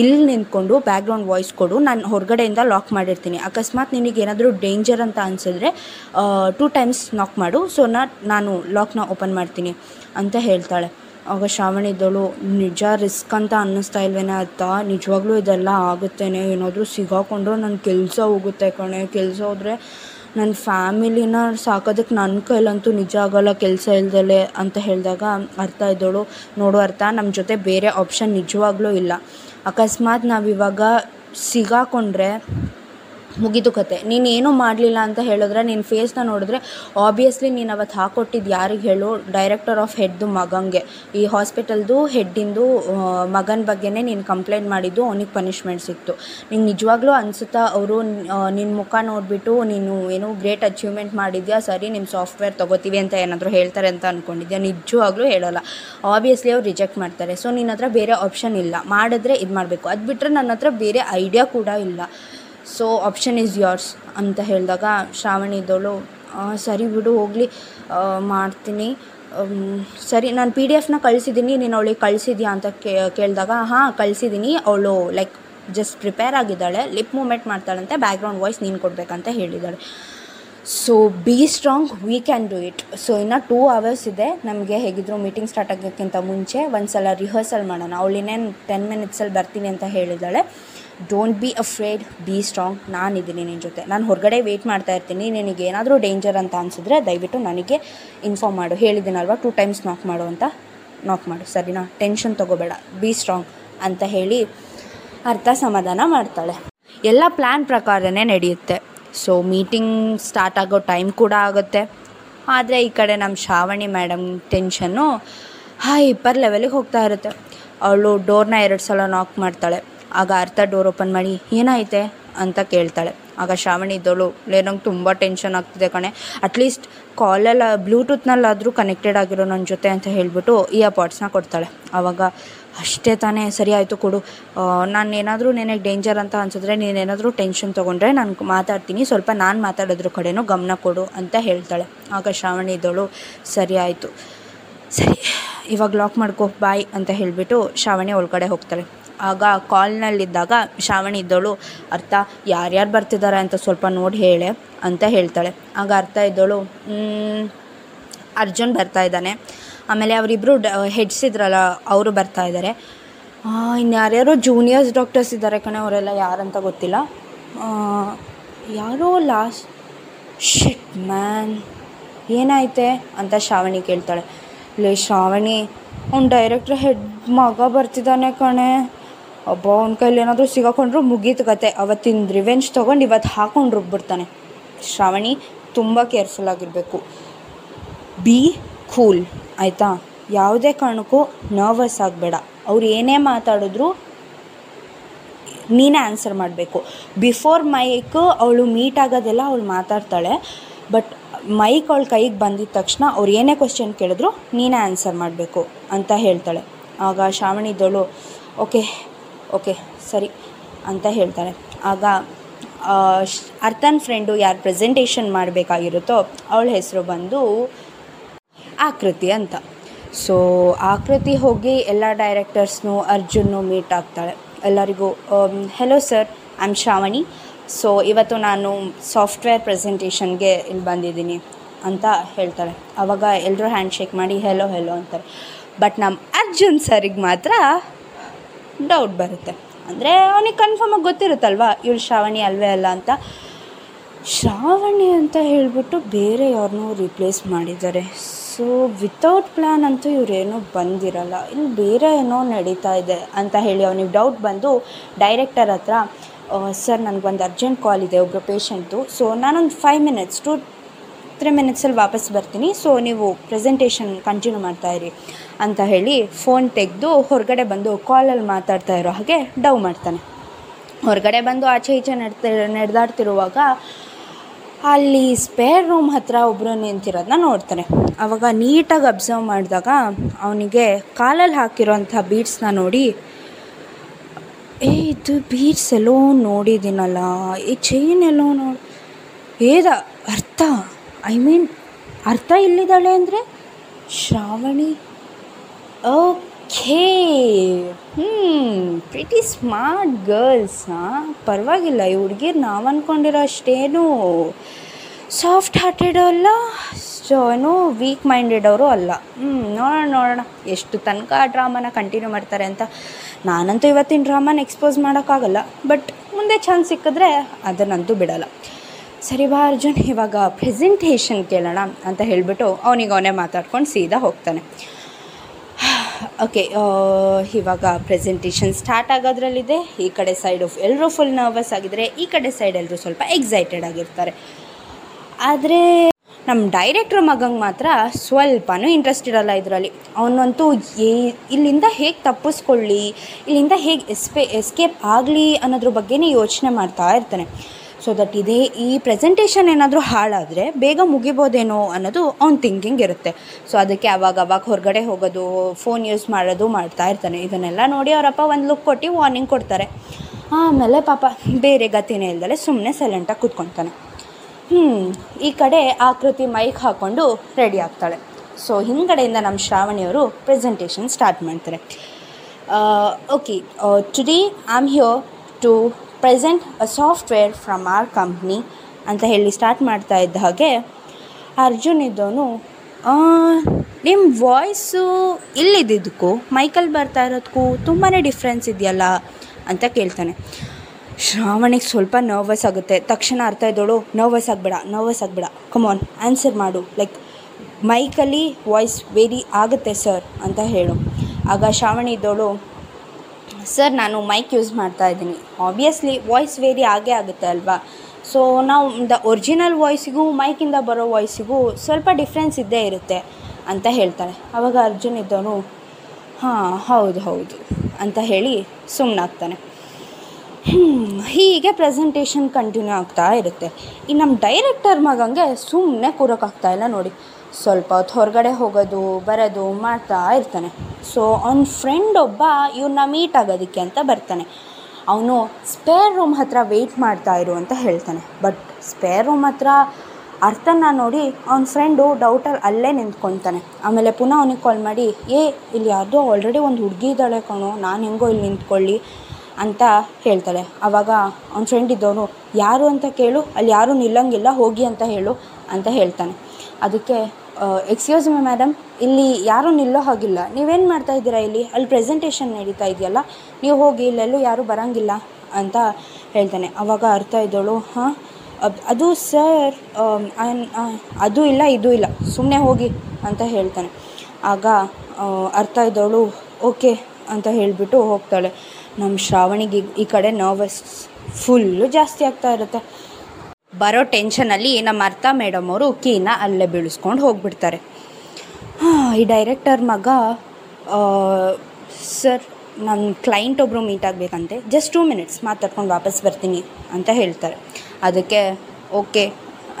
ಇಲ್ಲಿ ನಿಂತ್ಕೊಂಡು ಬ್ಯಾಕ್ಗ್ರೌಂಡ್ ವಾಯ್ಸ್ ಕೊಡು, ನಾನು ಹೊರಗಡೆಯಿಂದ ಲಾಕ್ ಮಾಡಿರ್ತೀನಿ. ಅಕಸ್ಮಾತ್ ನಿನಗೆ ಏನಾದರೂ ಡೇಂಜರ್ ಅಂತ ಅನಿಸಿದ್ರೆ ಟೂ ಟೈಮ್ಸ್ ನಾಕ್ ಮಾಡು. ಸೊ ನಾನು ಲಾಕ್ನ ಓಪನ್ ಮಾಡ್ತೀನಿ ಅಂತ ಹೇಳ್ತಾಳೆ. ಆಗ ಶ್ರಾವಣ ಇದ್ದಳು, ನಿಜ ರಿಸ್ಕ್ ಅಂತ ಅನ್ನಿಸ್ತಾ ಇಲ್ವೇನೆ ಅತ್ತ? ನಿಜವಾಗ್ಲೂ ಇದೆಲ್ಲ ಆಗುತ್ತೇನೆ? ಏನಾದರೂ ಸಿಗಾಕೊಂಡ್ರೆ ನನ್ನ ಕೆಲಸ ಹೋಗುತ್ತೆ ಕಣೆ. ಕೆಲಸ ಹೋದರೆ ನನ್ನ ಫ್ಯಾಮಿಲಿನ ಸಾಕೋದಕ್ಕೆ ನನ್ನ ಕೈಲಂತೂ ನಿಜ ಆಗೋಲ್ಲ ಕೆಲಸ ಇಲ್ದಲೆ ಅಂತ ಹೇಳಿದಾಗ ಅರ್ಥ ಇದ್ದಳು. ನೋಡು ಅರ್ಥ ನಮ್ಮ ಜೊತೆ ಬೇರೆ ಆಪ್ಷನ್ ನಿಜವಾಗ್ಲೂ ಇಲ್ಲ. ಅಕಸ್ಮಾತ್ ನಾವಿವಾಗ ಸಿಗಾಕೊಂಡ್ರೆ ಮುಗಿದು ಕತೆ. ನೀನು ಏನೂ ಮಾಡಲಿಲ್ಲ ಅಂತ ಹೇಳಿದ್ರೆ ನಿನ್ನ ಫೇಸ್ನ ನೋಡಿದ್ರೆ ಆಬ್ವಿಯಸ್ಲಿ ನೀನು ಅವತ್ತು ಹಾಕೊಟ್ಟಿದ್ದು ಯಾರಿಗೆ ಹೇಳು? ಡೈರೆಕ್ಟರ್ ಆಫ್ ಹೆಡ್ದು ಮಗಂಗೆ. ಈ ಹಾಸ್ಪಿಟಲ್ದು ಹೆಡ್ಡಿಂದು ಮಗನ ಬಗ್ಗೆನೇ ನೀನು ಕಂಪ್ಲೇಂಟ್ ಮಾಡಿದ್ದು, ಅವನಿಗೆ ಪನಿಷ್ಮೆಂಟ್ ಸಿಕ್ತು. ನಿಂಗೆ ನಿಜವಾಗ್ಲೂ ಅನಿಸುತ್ತಾ ಅವರು ನಿನ್ನ ಮುಖ ನೋಡಿಬಿಟ್ಟು ನೀನು ಏನು ಗ್ರೇಟ್ ಅಚೀವ್ಮೆಂಟ್ ಮಾಡಿದ್ಯಾ? ಸರಿ ನಿಮ್ಮ ಸಾಫ್ಟ್ವೇರ್ ತೊಗೋತೀವಿ ಅಂತ ಏನಾದರೂ ಹೇಳ್ತಾರೆ ಅಂತ ಅಂದ್ಕೊಂಡಿದ್ಯಾ ನಿಜವಾಗ್ಲೂ ಹೇಳೋಲ್ಲ. ಆಬ್ವಿಯಸ್ಲಿ ಅವ್ರು ರಿಜೆಕ್ಟ್ ಮಾಡ್ತಾರೆ. ಸೊ ನಿನ್ನ ಹತ್ರ ಬೇರೆ ಆಪ್ಷನ್ ಇಲ್ಲ. ಮಾಡಿದ್ರೆ ಇದು ಮಾಡಬೇಕು. ಅದು ಬಿಟ್ಟರೆ ನನ್ನ ಹತ್ರ ಬೇರೆ ಐಡಿಯಾ ಕೂಡ ಇಲ್ಲ. ಸೊ ಆಪ್ಷನ್ ಈಸ್ ಯೋರ್ಸ್ ಅಂತ ಹೇಳಿದಾಗ ಶ್ರಾವಣಿ ಇದ್ದವಳು ಸರಿ ಬಿಡು, ಹೋಗಲಿ ಮಾಡ್ತೀನಿ. ಸರಿ, ನಾನು ಪಿ ಡಿ ಎಫ್ನ ಕಳಿಸಿದ್ದೀನಿ ನೀನು ಅವಳಿಗೆ ಕಳಿಸಿದ್ಯಾ ಅಂತ ಕೇಳಿದಾಗ, ಹಾಂ ಕಳಿಸಿದ್ದೀನಿ ಅವಳು ಲೈಕ್ ಜಸ್ಟ್ ಪ್ರಿಪೇರ್ ಆಗಿದ್ದಾಳೆ ಲಿಪ್ ಮೂಮೆಂಟ್ ಮಾಡ್ತಾಳಂತೆ ಬ್ಯಾಕ್ಗ್ರೌಂಡ್ ವಾಯ್ಸ್ ನೀನು ಕೊಡಬೇಕಂತ ಹೇಳಿದ್ದಾಳೆ. So be strong we can do it so ಇನ್ನು ಟೂ ಅವರ್ಸ್ ಇದೆ, ನಮಗೆ ಹೇಗಿದ್ರು ಮೀಟಿಂಗ್ ಸ್ಟಾರ್ಟ್ ಆಗೋಕ್ಕಿಂತ ಮುಂಚೆ ಒಂದು ಸಲ ರಿಹರ್ಸಲ್ ಮಾಡೋಣ. ಅವಳು ಇನ್ನೇನು ಟೆನ್ ಮಿನಿಟ್ಸಲ್ಲಿ ಬರ್ತೀನಿ ಅಂತ ಹೇಳಿದ್ದಾಳೆ. Don't be afraid be strong ನಾನಿದ್ದೀನಿ ನಿನ್ನ ಜೊತೆ. ನಾನು ಹೊರಗಡೆ ವೆಯ್ಟ್ ಮಾಡ್ತಾ ಇರ್ತೀನಿ. ನಿನಗೆ ಏನಾದರೂ ಡೇಂಜರ್ ಅಂತ ಅನಿಸಿದ್ರೆ ದಯವಿಟ್ಟು ನನಗೆ ಇನ್ಫಾರ್ಮ್ ಮಾಡು. ಹೇಳಿದ್ದೀನಲ್ವ? ಟೂ ಟೈಮ್ಸ್ ನಾಕ್ ಮಾಡು ಅಂತ ನಾಕ್ ಮಾಡು. ಸರಿನಾ? ಟೆನ್ಷನ್ ತೊಗೋಬೇಡ. ಬಿ ಸ್ಟ್ರಾಂಗ್ ಅಂತ ಹೇಳಿ ಅರ್ಥ ಸಮಾಧಾನ ಮಾಡ್ತಾಳೆ. ಎಲ್ಲ ಪ್ಲ್ಯಾನ್ ಪ್ರಕಾರನೇ ನಡೆಯುತ್ತೆ. ಸೊ ಮೀಟಿಂಗ್ ಸ್ಟಾರ್ಟ್ ಆಗೋ ಟೈಮ್ ಕೂಡ ಆಗುತ್ತೆ. ಆದರೆ ಈ ಕಡೆ ನಮ್ಮ ಶ್ರಾವಣಿ ಮೇಡಮ್ ಟೆನ್ಷನ್ನು ಹೈ ಇಪ್ಪರ್ ಲೆವೆಲಿಗೆ ಹೋಗ್ತಾ ಇರುತ್ತೆ. ಅವಳು ಡೋರ್ನ ಎರಡು ಸಲ ನಾಕ್ ಮಾಡ್ತಾಳೆ. ಆಗ ಅರ್ಥ ಡೋರ್ ಓಪನ್ ಮಾಡಿ, ಏನಾಯಿತೆ ಅಂತ ಕೇಳ್ತಾಳೆ. ಆಗ ಶ್ರಾವಣಿ ಇದ್ದವಳು ಲೇ, ನಂಗೆ ತುಂಬ ಟೆನ್ಷನ್ ಆಗ್ತಿದೆ ಕಣೆ. ಅಟ್ಲೀಸ್ಟ್ ಕಾಲೆಲ್ಲ ಬ್ಲೂಟೂತ್ನಲ್ಲಾದರೂ ಕನೆಕ್ಟೆಡ್ ಆಗಿರೋ ನನ್ನ ಜೊತೆ ಅಂತ ಹೇಳಿಬಿಟ್ಟು ಇಯರ್ ಪಾಡ್ಸ್ನ ಕೊಡ್ತಾಳೆ. ಆವಾಗ ಅಷ್ಟೇ ತಾನೇ, ಸರಿ ಆಯಿತು ಕೊಡು. ನಾನು ಏನಾದರೂ ನಿನಗೆ ಡೇಂಜರ್ ಅಂತ ಅನ್ಸಿದ್ರೆ ನೀನೇನಾದರೂ ಟೆನ್ಷನ್ ತೊಗೊಂಡ್ರೆ ನಾನು ಮಾತಾಡ್ತೀನಿ. ಸ್ವಲ್ಪ ನಾನು ಮಾತಾಡೋದ್ರ ಕಡೆನೂ ಗಮನ ಕೊಡು, ಅಂತ ಹೇಳ್ತಾಳೆ. ಆಗ ಶ್ರಾವಣಿ ಇದ್ದವಳು ಸರಿ ಆಯಿತು. ಸರಿ, ಇವಾಗ ಲಾಕ್ ಮಾಡ್ಕೋ ಬಾಯ್ ಅಂತ ಹೇಳಿಬಿಟ್ಟು ಶ್ರಾವಣಿ ಒಳಗಡೆ ಹೋಗ್ತಾಳೆ. ಆಗ ಕಾಲ್ನಲ್ಲಿದ್ದಾಗ ಶ್ರಾವಣಿ ಇದ್ದವಳು ಅರ್ಥ ಯಾರ್ಯಾರು ಬರ್ತಿದ್ದಾರೆ ಅಂತ ಸ್ವಲ್ಪ ನೋಡಿ ಹೇಳೆ ಅಂತ ಹೇಳ್ತಾಳೆ. ಆಗ ಅರ್ಥ ಇದ್ದಳು "ಮ್, ಅರ್ಜುನ್ ಬರ್ತಾ ಇದ್ದಾನೆ. ಆಮೇಲೆ ಅವರಿಬ್ಬರು ಡ ಹೆಡ್ಸ್ ಇದ್ರಲ್ಲ ಅವರು ಬರ್ತಾ ಇದ್ದಾರೆ ಇನ್ನು ಜೂನಿಯರ್ಸ್ ಡಾಕ್ಟರ್ಸ್ ಇದ್ದಾರೆ ಕಣೆ ಅವರೆಲ್ಲ ಯಾರಂತ ಗೊತ್ತಿಲ್ಲ. ಯಾರೋ ಲಾಸ್ಟ್ ಶಿಟ್ ಮ್ಯಾನ್ ಏನಾಯ್ತೆ? ಅಂತ ಶ್ರಾವಣಿ ಕೇಳ್ತಾಳೆ. ಲೇ ಶ್ರಾವಣಿ ಅವ್ನು ಡೈರೆಕ್ಟ್ರ್ ಹೆಡ್ ಮಗ ಬರ್ತಿದ್ದಾನೆ ಕಣೆ. ಒಬ್ಬ ಅವನ ಕೈಲಿ ಏನಾದರೂ ಸಿಗಾಕೊಂಡ್ರು ಮುಗೀತು ಕತೆ. ಅವತ್ತಿನ ರಿವೆಂಜ್ ತೊಗೊಂಡು ಇವತ್ತು ಹಾಕೊಂಡು ರುಬ್ಬಿಡ್ತಾನೆ. ಶ್ರಾವಣಿ ತುಂಬ ಕೇರ್ಫುಲ್ ಆಗಿರಬೇಕು. ಬಿ ಕೂಲ್ ಆಯಿತಾ? ಯಾವುದೇ ಕಾರಣಕ್ಕೂ ನರ್ವಸ್ ಆಗಬೇಡ. ಅವ್ರು ಏನೇ ಮಾತಾಡಿದ್ರು ನೀನೇ ಆನ್ಸರ್ ಮಾಡಬೇಕು. ಬಿಫೋರ್ ಮೈಕ್ ಅವಳು ಮೀಟ್ ಆಗೋದೆಲ್ಲ ಅವಳು ಮಾತಾಡ್ತಾಳೆ. ಬಟ್ ಮೈಕ್ ಅವಳ ಕೈಗೆ ಬಂದಿದ ತಕ್ಷಣ ಅವ್ರು ಏನೇ ಕ್ವಶನ್ ಕೇಳಿದ್ರು ನೀನೇ ಆನ್ಸರ್ ಮಾಡಬೇಕು ಅಂತ ಹೇಳ್ತಾಳೆ. ಆಗ ಶ್ರಾವಣಿ ಇದ್ದವಳು ಓಕೆ ಓಕೆ, ಸರಿ ಅಂತ ಹೇಳ್ತಾರೆ. ಆಗ ಅರ್ಥನ್ ಫ್ರೆಂಡು ಯಾರು ಪ್ರೆಸೆಂಟೇಷನ್ ಮಾಡಬೇಕಾಗಿರುತ್ತೋ ಅವಳ ಹೆಸರು ಬಂದು ಆಕೃತಿ ಅಂತ. ಸೊ, ಆಕೃತಿ ಹೋಗಿ ಎಲ್ಲ ಡೈರೆಕ್ಟರ್ಸ್ನು, ಅರ್ಜುನ್ನು ಮೀಟ್ ಆಗ್ತಾಳೆ. ಎಲ್ಲರಿಗೂ hello sir I am Shravani so ಇವತ್ತು ನಾನು ಸಾಫ್ಟ್ವೇರ್ ಪ್ರೆಸೆಂಟೇಷನ್ಗೆ ಇಲ್ಲಿ ಬಂದಿದ್ದೀನಿ ಅಂತ ಹೇಳ್ತಾಳೆ ಆವಾಗ ಎಲ್ಲರೂ ಹ್ಯಾಂಡ್ ಶೇಕ್ ಮಾಡಿ ಹೆಲೋ ಹೆಲೋ ಅಂತಾರೆ. ಬಟ್ ನಮ್ಮ ಅರ್ಜುನ್ ಸರಿಗೆ ಮಾತ್ರ ಡೌಟ್ ಬರುತ್ತೆ. ಅಂದರೆ ಅವನಿಗೆ ಕನ್ಫರ್ಮಾಗಿ ಗೊತ್ತಿರುತ್ತಲ್ವಾ, ಇವಳು ಶ್ರಾವಣಿ ಅಲ್ವೇ ಅಲ್ಲ ಅಂತ. ಶ್ರಾವಣಿ ಅಂತ ಹೇಳಿಬಿಟ್ಟು ಬೇರೆ ಯಾರನ್ನೂ ರಿಪ್ಲೇಸ್ ಮಾಡಿದ್ದಾರೆ. ಸೊ ವಿತೌಟ್ ಪ್ಲ್ಯಾನ್ ಅಂತೂ ಇವರೇನೂ ಬಂದಿರಲ್ಲ. ಇಲ್ಲಿ ಬೇರೆ ಏನೋ ನಡೀತಾ ಇದೆ ಅಂತ ಹೇಳಿ ಅವನಿಗೆ ಡೌಟ್ ಬಂದು ಡೈರೆಕ್ಟರ್ ಹತ್ರ ಸರ್ ನನಗೊಂದು ಅರ್ಜೆಂಟ್ ಕಾಲ್ ಇದೆ ಒಬ್ಬರು ಪೇಷಂಟು ಸೊ ನಾನೊಂದು ಫೈವ್ ಮಿನಿಟ್ಸ್ ಟು ತ್ರೀ ಮಿನಿಟ್ಸಲ್ಲಿ ವಾಪಸ್ ಬರ್ತೀನಿ. ಸೊ ನೀವು ಪ್ರೆಸೆಂಟೇಷನ್ ಕಂಟಿನ್ಯೂ ಮಾಡ್ತಾ ಇರಿ. ಅಂತ ಹೇಳಿ ಫೋನ್ ತೆಗೆದು ಹೊರಗಡೆ ಬಂದು ಕಾಲಲ್ಲಿ ಮಾತಾಡ್ತಾ ಇರೋ ಹಾಗೆ ಡವ್ ಮಾಡ್ತಾನೆ. ಹೊರಗಡೆ ಬಂದು ಆಚೆ ಈಚೆ ನಡೆದ ನಡೆದಾಡ್ತಿರುವಾಗ ಅಲ್ಲಿ ಸ್ಪೇರ್ ರೂಮ್ ಹತ್ರ ಒಬ್ಬರು ನಿಂತಿರೋದನ್ನ ನೋಡ್ತಾನೆ. ಆವಾಗ ನೀಟಾಗಿ ಅಬ್ಸರ್ವ್ ಮಾಡಿದಾಗ ಅವನಿಗೆ ಕಾಲಲ್ಲಿ ಹಾಕಿರೋಂಥ ಬೀಡ್ಸ್ನ ನೋಡಿ, ಏ, ಇದು ಬೀಡ್ಸ್ ಎಲ್ಲೋ ನೋಡಿದ್ದೀನಲ್ಲ, ಈ ಚೈನ್ ಎಲ್ಲೋ ನೋಡಿ ಏದ, ಅರ್ಥ? ಐ ಮೀನ್ ಅರ್ಥ ಇಲ್ಲಿದ್ದಾಳೆ ಅಂದರೆ, ಶ್ರಾವಣಿ ಓಕೆ ಹ್ಞೂ ಪ್ರಿಟಿ ಸ್ಮಾರ್ಟ್ ಗರ್ಲ್ಸ್ ಹಾಂ ಪರವಾಗಿಲ್ಲ, ಈ ಹುಡುಗಿರು ನಾವು ಅಂದ್ಕೊಂಡಿರೋ ಅಷ್ಟೇನು ಸಾಫ್ಟ್ ಹಾರ್ಟೆಡ್ ಅಲ್ಲ ಏನು ವೀಕ್ ಮೈಂಡೆಡ್ ಅವರು ಅಲ್ಲ. ಹ್ಞೂ ನೋಡೋಣ ನೋಡೋಣ. ಎಷ್ಟು ತನಕ ಆ ಡ್ರಾಮಾನ ಕಂಟಿನ್ಯೂ ಮಾಡ್ತಾರೆ ಅಂತ ನಾನಂತೂ ಇವತ್ತಿನ ಡ್ರಾಮಾನ ಎಕ್ಸ್ಪೋಸ್ ಮಾಡೋಕ್ಕಾಗಲ್ಲ ಬಟ್ ಮುಂದೆ ಚಾನ್ಸ್ ಸಿಕ್ಕಿದ್ರೆ ಅದನ್ನಂತೂ ಬಿಡಲ್ಲ. ಸರಿ ಬಾ ಅರ್ಜುನ್, ಇವಾಗ ಪ್ರೆಸೆಂಟೇಷನ್ ಕೇಳೋಣ ಅಂತ ಹೇಳಿಬಿಟ್ಟು ಅವನಿಗೆ ಅವನೇ ಮಾತಾಡ್ಕೊಂಡು ಸೀದಾ ಹೋಗ್ತಾನೆ. ಓಕೆ ಇವಾಗ ಪ್ರೆಸೆಂಟೇಷನ್ ಸ್ಟಾರ್ಟ್ ಆಗೋದ್ರಲ್ಲಿದೆ. ಈ ಕಡೆ ಸೈಡ್ ಎಲ್ಲರೂ ಫುಲ್ ನರ್ವಸ್ ಆಗಿದ್ದರೆ ಈ ಕಡೆ ಸೈಡ್ ಎಲ್ಲರೂ ಸ್ವಲ್ಪ ಎಕ್ಸೈಟೆಡ್ ಆಗಿರ್ತಾರೆ. ಆದರೆ ನಮ್ಮ ಡೈರೆಕ್ಟ್ರ್ ಮಗಂಗೆ ಮಾತ್ರ ಸ್ವಲ್ಪನೂ ಇಂಟ್ರೆಸ್ಟ್ ಇರೋಲ್ಲ ಇದರಲ್ಲಿ. ಅವನಂತೂ ಏ, ಇಲ್ಲಿಂದ ಹೇಗೆ ತಪ್ಪಿಸ್ಕೊಳ್ಳಿ, ಇಲ್ಲಿಂದ ಹೇಗೆ ಎಸ್ಪೆ ಎಸ್ಕೇಪ್ ಆಗಲಿ ಅನ್ನೋದ್ರ ಬಗ್ಗೆನೇ ಯೋಚನೆ ಮಾಡ್ತಾ ಇರ್ತಾನೆ. ಸೊ ದಟ್ ಇದೇ ಈ ಪ್ರೆಸೆಂಟೇಷನ್ ಏನಾದರೂ ಹಾಳಾದರೆ ಬೇಗ ಮುಗಿಬೋದೇನೋ ಅನ್ನೋದು ಅವ್ನ ಥಿಂಕಿಂಗ್ ಇರುತ್ತೆ. ಸೊ ಅದಕ್ಕೆ ಅವಾಗ ಅವಾಗ ಹೊರಗಡೆ ಹೋಗೋದು ಫೋನ್ ಯೂಸ್ ಮಾಡೋದು ಮಾಡ್ತಾ ಇರ್ತಾನೆ. ಇದನ್ನೆಲ್ಲ ನೋಡಿ ಅವರಪ್ಪ ಒಂದು ಲುಕ್ ಕೊಟ್ಟು ವಾರ್ನಿಂಗ್ ಕೊಡ್ತಾರೆ. ಆಮೇಲೆ ಪಾಪ ಬೇರೆ ಗತಿನೇ ಇಲ್ದಲೆ ಸುಮ್ಮನೆ ಸೈಲೆಂಟಾಗಿ ಕೂತ್ಕೊತಾನೆ. ಹ್ಞೂ ಈ ಕಡೆ ಆಕೃತಿ ಮೈಕ್ ಹಾಕ್ಕೊಂಡು ರೆಡಿ ಆಗ್ತಾಳೆ. ಸೊ ಹಿಂದ್ಗಡೆಯಿಂದ ನಮ್ಮ ಶ್ರಾವಣಿಯವರು ಪ್ರೆಸೆಂಟೇಷನ್ ಸ್ಟಾರ್ಟ್ ಮಾಡ್ತಾರೆ. Okay today I am here to present a software from our company ಅಂತ ಹೇಳಿ ಸ್ಟಾರ್ಟ್ ಮಾಡ್ತಾ ಇದ್ದ ಹಾಗೆ ಅರ್ಜುನ್ ಇದ್ದವನು ನಿಮ್ಮ ವಾಯ್ಸು ಇಲ್ಲಿದ್ದಕ್ಕೂ ಮೈಕಲ್ಲಿ ಬರ್ತಾ ಇರೋದಕ್ಕೂ ತುಂಬಾ ಡಿಫ್ರೆನ್ಸ್ ಇದೆಯಲ್ಲ? ಅಂತ ಕೇಳ್ತಾನೆ. ಶ್ರಾವಣಿಗೆ ಸ್ವಲ್ಪ ನರ್ವಸ್ ಆಗುತ್ತೆ. ತಕ್ಷಣ ಅರ್ಥ ಇದ್ದೋಳು, ನರ್ವಸ್ ಆಗಬೇಡ ನರ್ವಸ್ ಆಗಬೇಡ. ಕಮಾನ್ ಆನ್ಸರ್ ಮಾಡು. ಲೈಕ್ ಮೈಕಲ್ಲಿ ವಾಯ್ಸ್ ವೇರಿ ಆಗುತ್ತೆ ಸರ್ ಅಂತ ಹೇಳು. ಆಗ ಶ್ರಾವಣಿ ಇದ್ದೋಳು ಸರ್, ನಾನು ಮೈಕ್ ಯೂಸ್ ಮಾಡ್ತಾ ಇದ್ದೀನಿ. ಆಬ್ವಿಯಸ್ಲಿ ವಾಯ್ಸ್ ವೇರಿ ಆಗೇ ಆಗುತ್ತೆ ಅಲ್ವಾ? ಸೊ ನಾವು ದ ಒರಿಜಿನಲ್ ವಾಯ್ಸಿಗೂ ಮೈಕಿಂದ ಬರೋ ವಾಯ್ಸಿಗೂ ಸ್ವಲ್ಪ ಡಿಫ್ರೆನ್ಸ್ ಇದ್ದೇ ಇರುತ್ತೆ ಅಂತ ಹೇಳ್ತಾಳೆ ಅವಾಗ ಅರ್ಜುನ್ ಇದ್ದವನು, ಹಾಂ, ಹೌದು ಹೌದು ಅಂತ ಹೇಳಿ ಸುಮ್ಮನಾಗ್ತಾನೆ ಹೀಗೆ ಪ್ರೆಸೆಂಟೇಷನ್ ಕಂಟಿನ್ಯೂ ಆಗ್ತಾ ಇರುತ್ತೆ. ಈ ನಮ್ಮ ಡೈರೆಕ್ಟರ್ ಮಗಂಗೆ ಸುಮ್ಮನೆ ಕೂರೋಕ್ಕಾಗ್ತಾ ಇಲ್ಲ ನೋಡಿ. ಸ್ವಲ್ಪ ಹೊತ್ತು ಹೊರಗಡೆ ಹೋಗೋದು, ಬರೋದು ಮಾಡ್ತಾ ಇರ್ತಾನೆ. ಸೊ ಅವನ ಫ್ರೆಂಡ್ ಒಬ್ಬ ಇವ್ರನ್ನ ಮೀಟ್ ಆಗೋದಕ್ಕೆ ಅಂತ ಬರ್ತಾನೆ. ಅವನು ಸ್ಪೇರ್ ರೂಮ್ ಹತ್ರ ವೆಯ್ಟ್ ಮಾಡ್ತಾ ಇರು ಅಂತ ಹೇಳ್ತಾನೆ. ಬಟ್ ಸ್ಪೇರ್ ರೂಮ್ ಹತ್ರ ಅರ್ಥನ ನೋಡಿ ಅವನ ಫ್ರೆಂಡು ಡೌಟಲ್ಲಿ ಅಲ್ಲೇ ನಿಂತ್ಕೊತಾನೆ. ಆಮೇಲೆ ಪುನಃ ಅವನಿಗೆ ಕಾಲ್ ಮಾಡಿ, ಏ, ಇಲ್ಲಿ ಯಾವುದೋ ಆಲ್ರೆಡಿ ಒಂದು ಹುಡುಗಿ ಇದ್ದಾಳೆ ಕಣೋ, ನಾನು ಹೆಂಗೋ ಇಲ್ಲಿ ನಿಂತ್ಕೊಳ್ಳಿ. ಅಂತ ಹೇಳ್ತಾಳೆ. ಆವಾಗ ಅವ್ನ ಫ್ರೆಂಡ್ ಇದ್ದವನು, ಯಾರು ಅಂತ ಕೇಳು, ಅಲ್ಲಿ ಯಾರೂ ನಿಲ್ಲಂಗಿಲ್ಲ, ಹೋಗಿ ಅಂತ ಹೇಳು, ಅಂತ ಹೇಳ್ತಾನೆ. ಅದಕ್ಕೆ ಎಕ್ಸ್ಕ್ಯೂಸ್ ಮಿ ಮೇಡಮ್ ಇಲ್ಲಿ ಯಾರೂ ನಿಲ್ಲೋ ಹಾಗಿಲ್ಲ. ನೀವೇನು ಮಾಡ್ತಾ ಇದ್ದೀರಾ ಇಲ್ಲಿ? ಅಲ್ಲಿ ಪ್ರೆಸೆಂಟೇಷನ್ ನಡೀತಾ ಇದೆಯಲ್ಲ, ನೀವು ಹೋಗಿ ಇಲ್ಲೆಲ್ಲೂ ಯಾರೂ ಬರೋಂಗಿಲ್ಲ, ಅಂತ ಹೇಳ್ತಾನೆ. ಆವಾಗ ಅರ್ಥ ಇದ್ದವಳು, ಹಾಂ ಅದು ಸರ್ ಅದು ಇಲ್ಲ, ಇದು ಇಲ್ಲ ಸುಮ್ಮನೆ ಹೋಗಿ, ಅಂತ ಹೇಳ್ತಾನೆ. ಆಗ ಅರ್ಥ ಇದ್ದವಳು, ಓಕೆ, ಅಂತ ಹೇಳಿಬಿಟ್ಟು ಹೋಗ್ತಾಳೆ. ನಮ್ಮ ಶ್ರಾವಣಿಗೆ ಈ ಕಡೆ ನರ್ವಸ್ ಫುಲ್ಲು ಜಾಸ್ತಿ ಆಗ್ತಾ ಇರುತ್ತೆ. ಬರೋ ಟೆನ್ಷನಲ್ಲಿ ನಮ್ಮ ಅರ್ಥ ಮೇಡಮ್ ಅವರು ಕೀನ ಅಲ್ಲೇ ಬೀಳಿಸ್ಕೊಂಡು ಹೋಗ್ಬಿಡ್ತಾರೆ. ಈ ಡೈರೆಕ್ಟರ್ ಮಗ ಸರ್ ನನ್ನ ಕ್ಲೈಂಟ್ ಒಬ್ಬರು ಮೀಟ್ ಆಗಬೇಕಂತೆ. ಜಸ್ಟ್ ಟೂ ಮಿನಿಟ್ಸ್ ಮಾತಾಡ್ಕೊಂಡು ವಾಪಸ್ ಬರ್ತೀನಿ ಅಂತ ಹೇಳ್ತಾರೆ. ಅದಕ್ಕೆ ಓಕೆ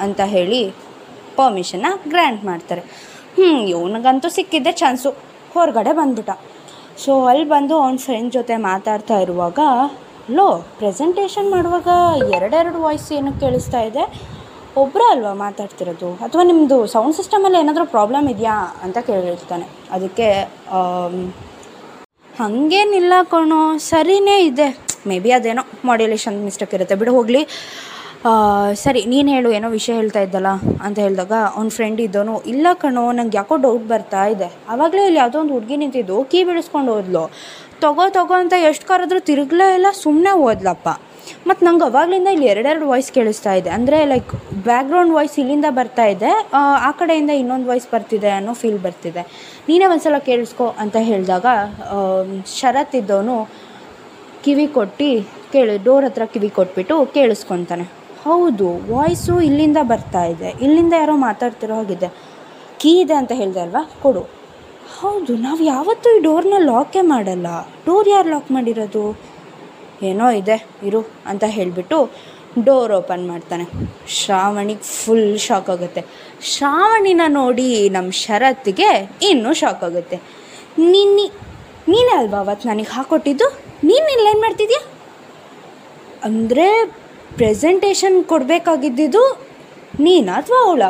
ಅಂತ ಹೇಳಿ ಪರ್ಮಿಷನ್ನ ಗ್ರ್ಯಾಂಟ್ ಮಾಡ್ತಾರೆ. ಹ್ಞೂ ಇವನಿಗಂತೂ ಸಿಕ್ಕಿದ್ದೆ ಚಾನ್ಸು ಹೊರಗಡೆ ಬಂದ್ಬಿಟ್ಟ. ಸೊ ಅಲ್ಲಿ ಬಂದು ಅವ್ನ ಫ್ರೆಂಡ್ ಜೊತೆ ಮಾತಾಡ್ತಾ ಇರುವಾಗ, ಲೋ ಪ್ರೆಸೆಂಟೇಷನ್ ಮಾಡುವಾಗ ಎರಡೆರಡು ವಾಯ್ಸ್ ಏನು ಕೇಳಿಸ್ತಾ ಇದೆ. ಒಬ್ಬರ ಅಲ್ವಾ ಮಾತಾಡ್ತಿರೋದು? ಅಥವಾ ನಿಮ್ಮದು ಸೌಂಡ್ ಸಿಸ್ಟಮಲ್ಲಿ ಏನಾದರೂ ಪ್ರಾಬ್ಲಮ್ ಇದೆಯಾ ಅಂತ ಕೇಳಿರ್ತಾನೆ. ಅದಕ್ಕೆ ಹಾಗೇನಿಲ್ಲ ಕಣೋ ಸರಿಯೇ ಇದೆ. ಮೇ ಬಿ ಅದೇನೋ ಮಾಡ್ಯುಲೇಷನ್ ಮಿಸ್ಟೇಕ್ ಇರುತ್ತೆ. ಬಿಡು, ಹೋಗಲಿ. ಸರಿ, ನೀನು ಹೇಳು, ಏನೋ ವಿಷಯ ಹೇಳ್ತಾ ಇದ್ದಲ್ಲ ಅಂತ ಹೇಳಿದಾಗ, ಅವ್ನ ಫ್ರೆಂಡ್ ಇದ್ದವನು, ಇಲ್ಲ ಕಣೋ, ನಂಗೆ ಯಾಕೋ ಡೌಟ್ ಬರ್ತಾ ಇದೆ. ಆವಾಗಲೇ ಇಲ್ಲಿ ಯಾವುದೋ ಒಂದು ಹುಡುಗಿ ನಿಂತಿದ್ದು, ಕೀ ಬಿಡಿಸ್ಕೊಂಡು ಹೋದ್ಲು. ತಗೋ ತಗೋ ಅಂತ ಎಷ್ಟು ಕರೆದ್ರೂ ತಿರುಗಲೇ ಇಲ್ಲ ಸುಮ್ಮನೆ ಓದ್ಲಪ್ಪ ಮತ್ತು ನಂಗೆ ಅವಾಗಲಿಂದ ಇಲ್ಲಿ ಎರಡೆರಡು ವಾಯ್ಸ್ ಕೇಳಿಸ್ತಾ ಇದೆ. ಅಂದರೆ ಲೈಕ್ ಬ್ಯಾಕ್ಗ್ರೌಂಡ್ ವಾಯ್ಸ್ ಇಲ್ಲಿಂದ ಬರ್ತಾ ಇದೆ, ಆ ಕಡೆಯಿಂದ ಇನ್ನೊಂದು ವಾಯ್ಸ್ ಬರ್ತಿದೆ ಅನ್ನೋ ಫೀಲ್ ಬರ್ತಿದೆ. ನೀನೇ ಒಂದ್ಸಲ ಕೇಳಿಸ್ಕೊ ಅಂತ ಹೇಳಿದಾಗ ಶರತ್ ಇದ್ದವನು ಕಿವಿ ಕೊಟ್ಟು ಕೇಳಿ ಡೋರ್ ಹತ್ರ ಕಿವಿ ಕೊಟ್ಬಿಟ್ಟು ಕೇಳಿಸ್ಕೊತಾನೆ. ಹೌದು ವಾಯ್ಸು ಇಲ್ಲಿಂದ ಬರ್ತಾ ಇದೆ. ಇಲ್ಲಿಂದ ಯಾರೋ ಮಾತಾಡ್ತಿರೋ ಹಾಗಿದೆ. ಕೀ ಇದೆ ಅಂತ ಹೇಳಿದೆ ಅಲ್ವಾ? ಕೊಡು. ಹೌದು, ನಾವು ಯಾವತ್ತೂ ಈ ಡೋರ್ನ ಲಾಕೇ ಮಾಡಲ್ಲ. ಡೋರ್ ಯಾರು ಲಾಕ್ ಮಾಡಿರೋದು? ಏನೋ ಇದೆ, ಇರು ಅಂತ ಹೇಳಿಬಿಟ್ಟು ಡೋರ್ ಓಪನ್ ಮಾಡ್ತಾನೆ. ಶ್ರಾವಣಿಗೆ ಫುಲ್ ಶಾಕ್ ಆಗುತ್ತೆ. ಶ್ರಾವಣಿನ ನೋಡಿ ನಮ್ಮ ಶರತ್ಗೆ ಇನ್ನೂ ಶಾಕ್ ಆಗುತ್ತೆ. ನಿನ್ನಿ ನೀನೇ ಅಲ್ವಾ ಅವತ್ತು ನನಗೆ ಹಾಕೊಟ್ಟಿದ್ದು? ನೀನು ಇಲ್ಲೇನು ಮಾಡ್ತಿದ್ಯಾ? ಅಂದರೆ ಪ್ರೆಸೆಂಟೇಷನ್ ಕೊಡಬೇಕಾಗಿದ್ದಿದ್ದು ನೀನು ಅಥವಾ ಅವಳ?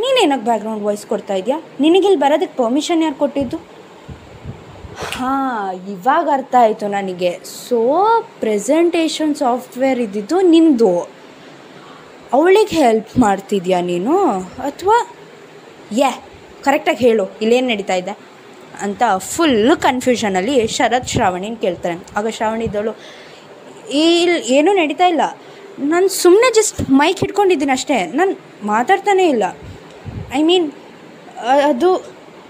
ನೀನೇನಕ್ಕೆ ಬ್ಯಾಕ್ಗ್ರೌಂಡ್ ವಾಯ್ಸ್ ಕೊಡ್ತಾ ಇದೆಯಾ? ನಿನಗಿಲ್ಲಿ ಬರೋದಕ್ಕೆ ಪರ್ಮಿಷನ್ ಯಾರು ಕೊಟ್ಟಿದ್ದು? ಹಾಂ, ಇವಾಗ ಅರ್ಥ ಆಯಿತು ನನಗೆ. ಸೊ ಪ್ರೆಸೆಂಟೇಷನ್ ಸಾಫ್ಟ್ವೇರ್ ಇದ್ದಿದ್ದು ನಿಂದು. ಅವಳಿಗೆ ಹೆಲ್ಪ್ ಮಾಡ್ತಿದ್ಯಾ ನೀನು? ಅಥವಾ? ಯಾ ಕರೆಕ್ಟಾಗಿ ಹೇಳು. ಇಲ್ಲೇನು ನಡೀತಾ ಇದೆ? ಅಂತ ಫುಲ್ ಕನ್ಫ್ಯೂಷನಲ್ಲಿ ಶರತ್ ಶ್ರಾವಣಿನ ಕೇಳ್ತಾರೆ ಆಗ ಶ್ರಾವಣಿ ಇದ್ದವಳು ಇಲ್ಲಿ ಏನೂ ನಡೀತಾ ಇಲ್ಲ. ನಾನು ಸುಮ್ಮನೆ ಜಸ್ಟ್ ಮೈಕ್ ಹಿಡ್ಕೊಂಡಿದ್ದೀನಿ ಅಷ್ಟೇ. ನಾನು ಮಾತಾಡ್ತಾನೇ ಇಲ್ಲ. ಐ ಮೀನ್ ಅದು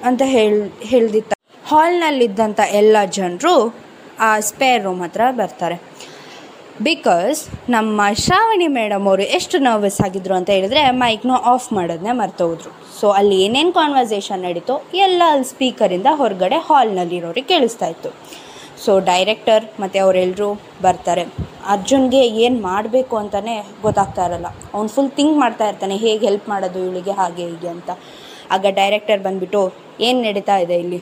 ಅಂತ ಹೇಳಿ ಹೇಳ್ದಿತ್ತ. ಹಾಲ್ನಲ್ಲಿದ್ದಂಥ ಎಲ್ಲ ಜನರು ಆ ಸ್ಪೇರ್ ರೂಮ್ ಹತ್ರ ಬರ್ತಾರೆ. ಬಿಕಾಸ್ ನಮ್ಮ ಶ್ರಾವಣಿ ಮೇಡಮ್ ಅವರು ಎಷ್ಟು ನರ್ವಸ್ ಆಗಿದ್ರು ಅಂತ ಹೇಳಿದ್ರೆ ಮೈಕ್ನ ಆಫ್ ಮಾಡೋದನ್ನೇ ಮರ್ತೋದ್ರು. ಸೊ ಅಲ್ಲಿ ಏನೇನು ಕಾನ್ವರ್ಸೇಷನ್ ನಡೀತೋ ಎಲ್ಲ ಅಲ್ಲಿ ಸ್ಪೀಕರಿಂದ ಹೊರಗಡೆ ಹಾಲ್ನಲ್ಲಿರೋರಿಗೆ ಕೇಳಿಸ್ತಾ ಇತ್ತು. ಸೊ ಡೈರೆಕ್ಟರ್ ಮತ್ತು ಅವರೆಲ್ಲರೂ ಬರ್ತಾರೆ. ಅರ್ಜುನ್ಗೆ ಏನು ಮಾಡಬೇಕು ಅಂತಲೇ ಗೊತ್ತಾಗ್ತಾ ಇರಲ್ಲ. ಅವ್ನು ಫುಲ್ ಥಿಂಕ್ ಮಾಡ್ತಾ ಇರ್ತಾನೆ, ಹೇಗೆ ಹೆಲ್ಪ್ ಮಾಡೋದು ಇವಳಿಗೆ, ಹಾಗೆ ಹೀಗೆ ಅಂತ. ಆಗ ಡೈರೆಕ್ಟರ್ ಬಂದುಬಿಟ್ಟು, ಏನು ನಡೀತಾ ಇದೆ ಇಲ್ಲಿ?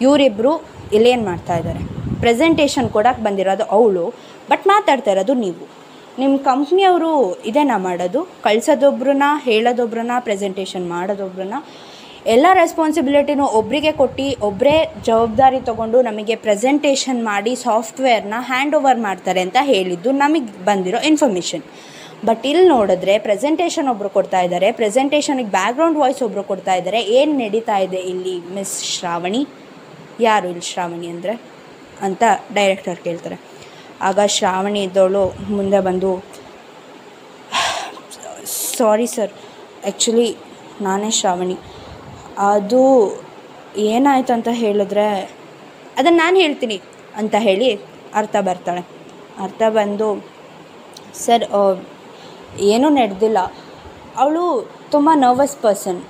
ಇವರಿಬ್ಬರು ಏನು ಮಾಡ್ತಾ ಇದ್ದಾರೆ? ಪ್ರೆಸೆಂಟೇಷನ್ ಕೊಡೋಕೆ ಬಂದಿರೋದು ಅವಳು ಬಟ್ ಮಾತಾಡ್ತಾ ಇರೋದು ನೀವು. ನಿಮ್ಮ ಕಂಪ್ನಿಯವರು ಇದೇನಾ ಮಾಡೋದು ಕಳ್ಸೋದೊಬ್ರನ್ನ ಹೇಳೋದೊಬ್ರನ್ನ ಪ್ರೆಸೆಂಟೇಷನ್ ಮಾಡೋದೊಬ್ರನ್ನ ಎಲ್ಲ ರೆಸ್ಪಾನ್ಸಿಬಿಲಿಟಿನೂ ಒಬ್ಬರಿಗೆ ಕೊಟ್ಟು ಒಬ್ಬರೇ ಜವಾಬ್ದಾರಿ ತಗೊಂಡು ನಮಗೆ ಪ್ರೆಸೆಂಟೇಷನ್ ಮಾಡಿ ಸಾಫ್ಟ್ವೇರ್ನ ಹ್ಯಾಂಡ್ ಓವರ್ ಮಾಡ್ತಾರೆ ಅಂತ ಹೇಳಿದ್ದು ನಮಗೆ ಬಂದಿರೋ ಇನ್ಫಾರ್ಮೇಷನ್ ಬಟ್ ಇಲ್ಲಿ ನೋಡಿದ್ರೆ ಪ್ರೆಸೆಂಟೇಷನ್ ಒಬ್ಬರು ಕೊಡ್ತಾ ಇದ್ದಾರೆ ಪ್ರೆಸೆಂಟೇಷನಿಗೆ ಬ್ಯಾಕ್ಗ್ರೌಂಡ್ ವಾಯ್ಸ್ ಒಬ್ಬರು ಕೊಡ್ತಾ ಇದ್ದಾರೆ ಏನು ನಡೀತಾ ಇದೆ ಇಲ್ಲಿ ಮಿಸ್ ಶ್ರಾವಣಿ? ಯಾರು ಇಲ್ಲಿ ಶ್ರಾವಣಿ ಅಂದರೆ? ಅಂತ ಡೈರೆಕ್ಟರ್ ಕೇಳ್ತಾರೆ. ಆಗ ಶ್ರಾವಣಿ ಇದ್ದವಳು ಮುಂದೆ ಬಂದು, ಸಾರಿ ಸರ್ ಆ್ಯಕ್ಚುಲಿ ನಾನೇ ಶ್ರಾವಣಿ. ಅದು ಏನಾಯ್ತು ಅಂತ ಹೇಳಿದ್ರೆ, ಅದನ್ನು ನಾನು ಹೇಳ್ತೀನಿ ಅಂತ ಹೇಳಿ ಅರ್ಥ ಬರ್ತಾಳೆ. ಅರ್ಥ ಬಂದು, ಸರ್ ಏನೂ ನಡೆದಿಲ್ಲ. ಅವಳು ತುಂಬ ನರ್ವಸ್ ಪರ್ಸನ್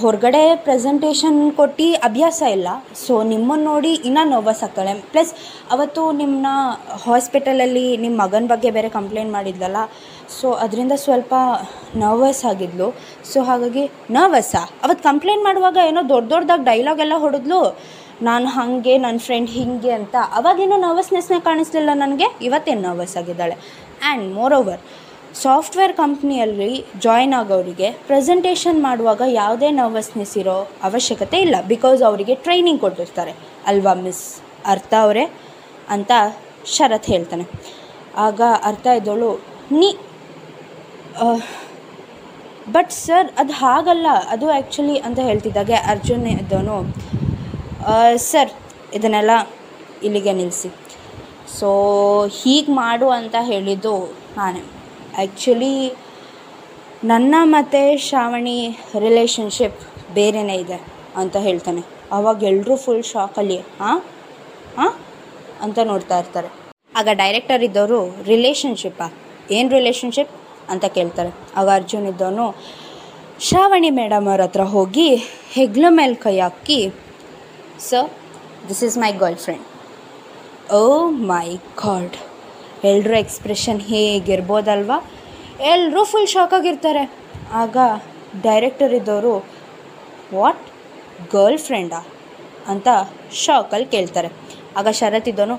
ಹೊರಗಡೆ ಪ್ರೆಸೆಂಟೇಷನ್ ಕೊಟ್ಟು ಅಭ್ಯಾಸ ಇಲ್ಲ. ಸೊ ನಿಮ್ಮನ್ನು ನೋಡಿ ಇನ್ನೂ ನರ್ವಸ್ ಆಗ್ತಾಳೆ. ಪ್ಲಸ್ ಅವತ್ತು ನಿಮ್ಮನ್ನ ಹಾಸ್ಪಿಟಲಲ್ಲಿ ನಿಮ್ಮ ಮಗನ ಬಗ್ಗೆ ಬೇರೆ ಕಂಪ್ಲೇಂಟ್ ಮಾಡಿದ್ಲಲ್ಲ ಸೊ ಅದರಿಂದ ಸ್ವಲ್ಪ ನರ್ವಸ್ ಆಗಿದ್ಲು. ಸೊ ಹಾಗಾಗಿ ನರ್ವಸ್ಸಾ ಅವತ್ತು ಕಂಪ್ಲೇಂಟ್ ಮಾಡುವಾಗ ಏನೋ ದೊಡ್ಡ ದೊಡ್ಡದಾಗಿ ಡೈಲಾಗ್ ಎಲ್ಲ ಹೊಡೆದ್ಲು. ನಾನು ಹಾಗೆ ನನ್ನ ಫ್ರೆಂಡ್ ಹೀಗೆ ಅಂತ. ಅವಾಗೇನೋ ನರ್ವಸ್ನೆಸ್ನೇ ಕಾಣಿಸ್ಲಿಲ್ಲ ನನಗೆ. ಇವತ್ತೇನು ನರ್ವಸ್ ಆಗಿದ್ದಾಳೆ? ಆ್ಯಂಡ್ ಮೋರ್ ಓವರ್ ಸಾಫ್ಟ್ವೇರ್ ಕಂಪ್ನಿಯಲ್ಲಿ ಜಾಯ್ನ್ ಆಗೋರಿಗೆ ಪ್ರೆಸೆಂಟೇಷನ್ ಮಾಡುವಾಗ ಯಾವುದೇ ನರ್ವಸ್ನೆಸ್ ಇರೋ ಅವಶ್ಯಕತೆ ಇಲ್ಲ. ಬಿಕಾಸ್ ಅವರಿಗೆ ಟ್ರೈನಿಂಗ್ ಕೊಟ್ಟಿರ್ತಾರೆ. ಅಲ್ವಾ ಮಿಸ್ ಅರ್ಥ ಅವರೇ? ಅಂತ ಶರತ್ ಹೇಳ್ತಾನೆ. ಆಗ ಅರ್ಥ ಇದ್ದವಳು ನೀ ಬಟ್ ಸರ್ ಅದು ಹಾಗಲ್ಲ. ಅದು ಆ್ಯಕ್ಚುಲಿ ಅಂತ ಹೇಳ್ತಿದ್ದಾಗೆ ಅರ್ಜುನ್ ಇದ್ದವನು. ಸರ್ ಇದನ್ನೆಲ್ಲ ಇಲ್ಲಿಗೆ ನಿಲ್ಲಿಸಿ. ಸೊ ಹೀಗೆ ಮಾಡು ಅಂತ ಹೇಳಿದ್ದು ನಾನೇ. ಆ್ಯಕ್ಚುಲಿ ನನ್ನ ಮತ್ತು ಶ್ರಾವಣಿ ರಿಲೇಷನ್ಶಿಪ್ ಬೇರೆಯೇ ಇದೆ ಅಂತ ಹೇಳ್ತಾನೆ. ಅವಾಗ ಎಲ್ಲರೂ ಫುಲ್ ಶಾಕಲ್ಲಿ ಹಾಂ ಹಾಂ ಅಂತ ನೋಡ್ತಾ ಇರ್ತಾರೆ. ಆಗ ಡೈರೆಕ್ಟರ್ ಇದ್ದವರು ರಿಲೇಷನ್ಶಿಪ್ಪಾ ಏನು ರಿಲೇಷನ್ಶಿಪ್ ಅಂತ ಕೇಳ್ತಾರೆ. ಆಗ ಅರ್ಜುನ್ ಇದ್ದವನು, ಶ್ರಾವಣಿ ಮೇಡಮ್ ಅವ್ರ ಹತ್ರ ಹೋಗಿ ಹೆಗ್ಲ ಮೇಲೆ ಕೈ ಹಾಕಿ sir this is my girlfriend oh my god ಎಲ್ಲರೂ ಎಕ್ಸ್ಪ್ರೆಷನ್ ಹೇಗಿರ್ಬೋದಲ್ವಾ ಎಲ್ಲರೂ ಫುಲ್ ಶಾಕಾಗಿರ್ತಾರೆ ಆಗ ಡೈರೆಕ್ಟರ್ ಇದ್ದವರು ವಾಟ್ ಗರ್ಲ್ ಫ್ರೆಂಡಾ ಅಂತ ಶಾಕಲ್ಲಿ ಕೇಳ್ತಾರೆ. ಆಗ ಶರತ್ ಇದ್ದವನು,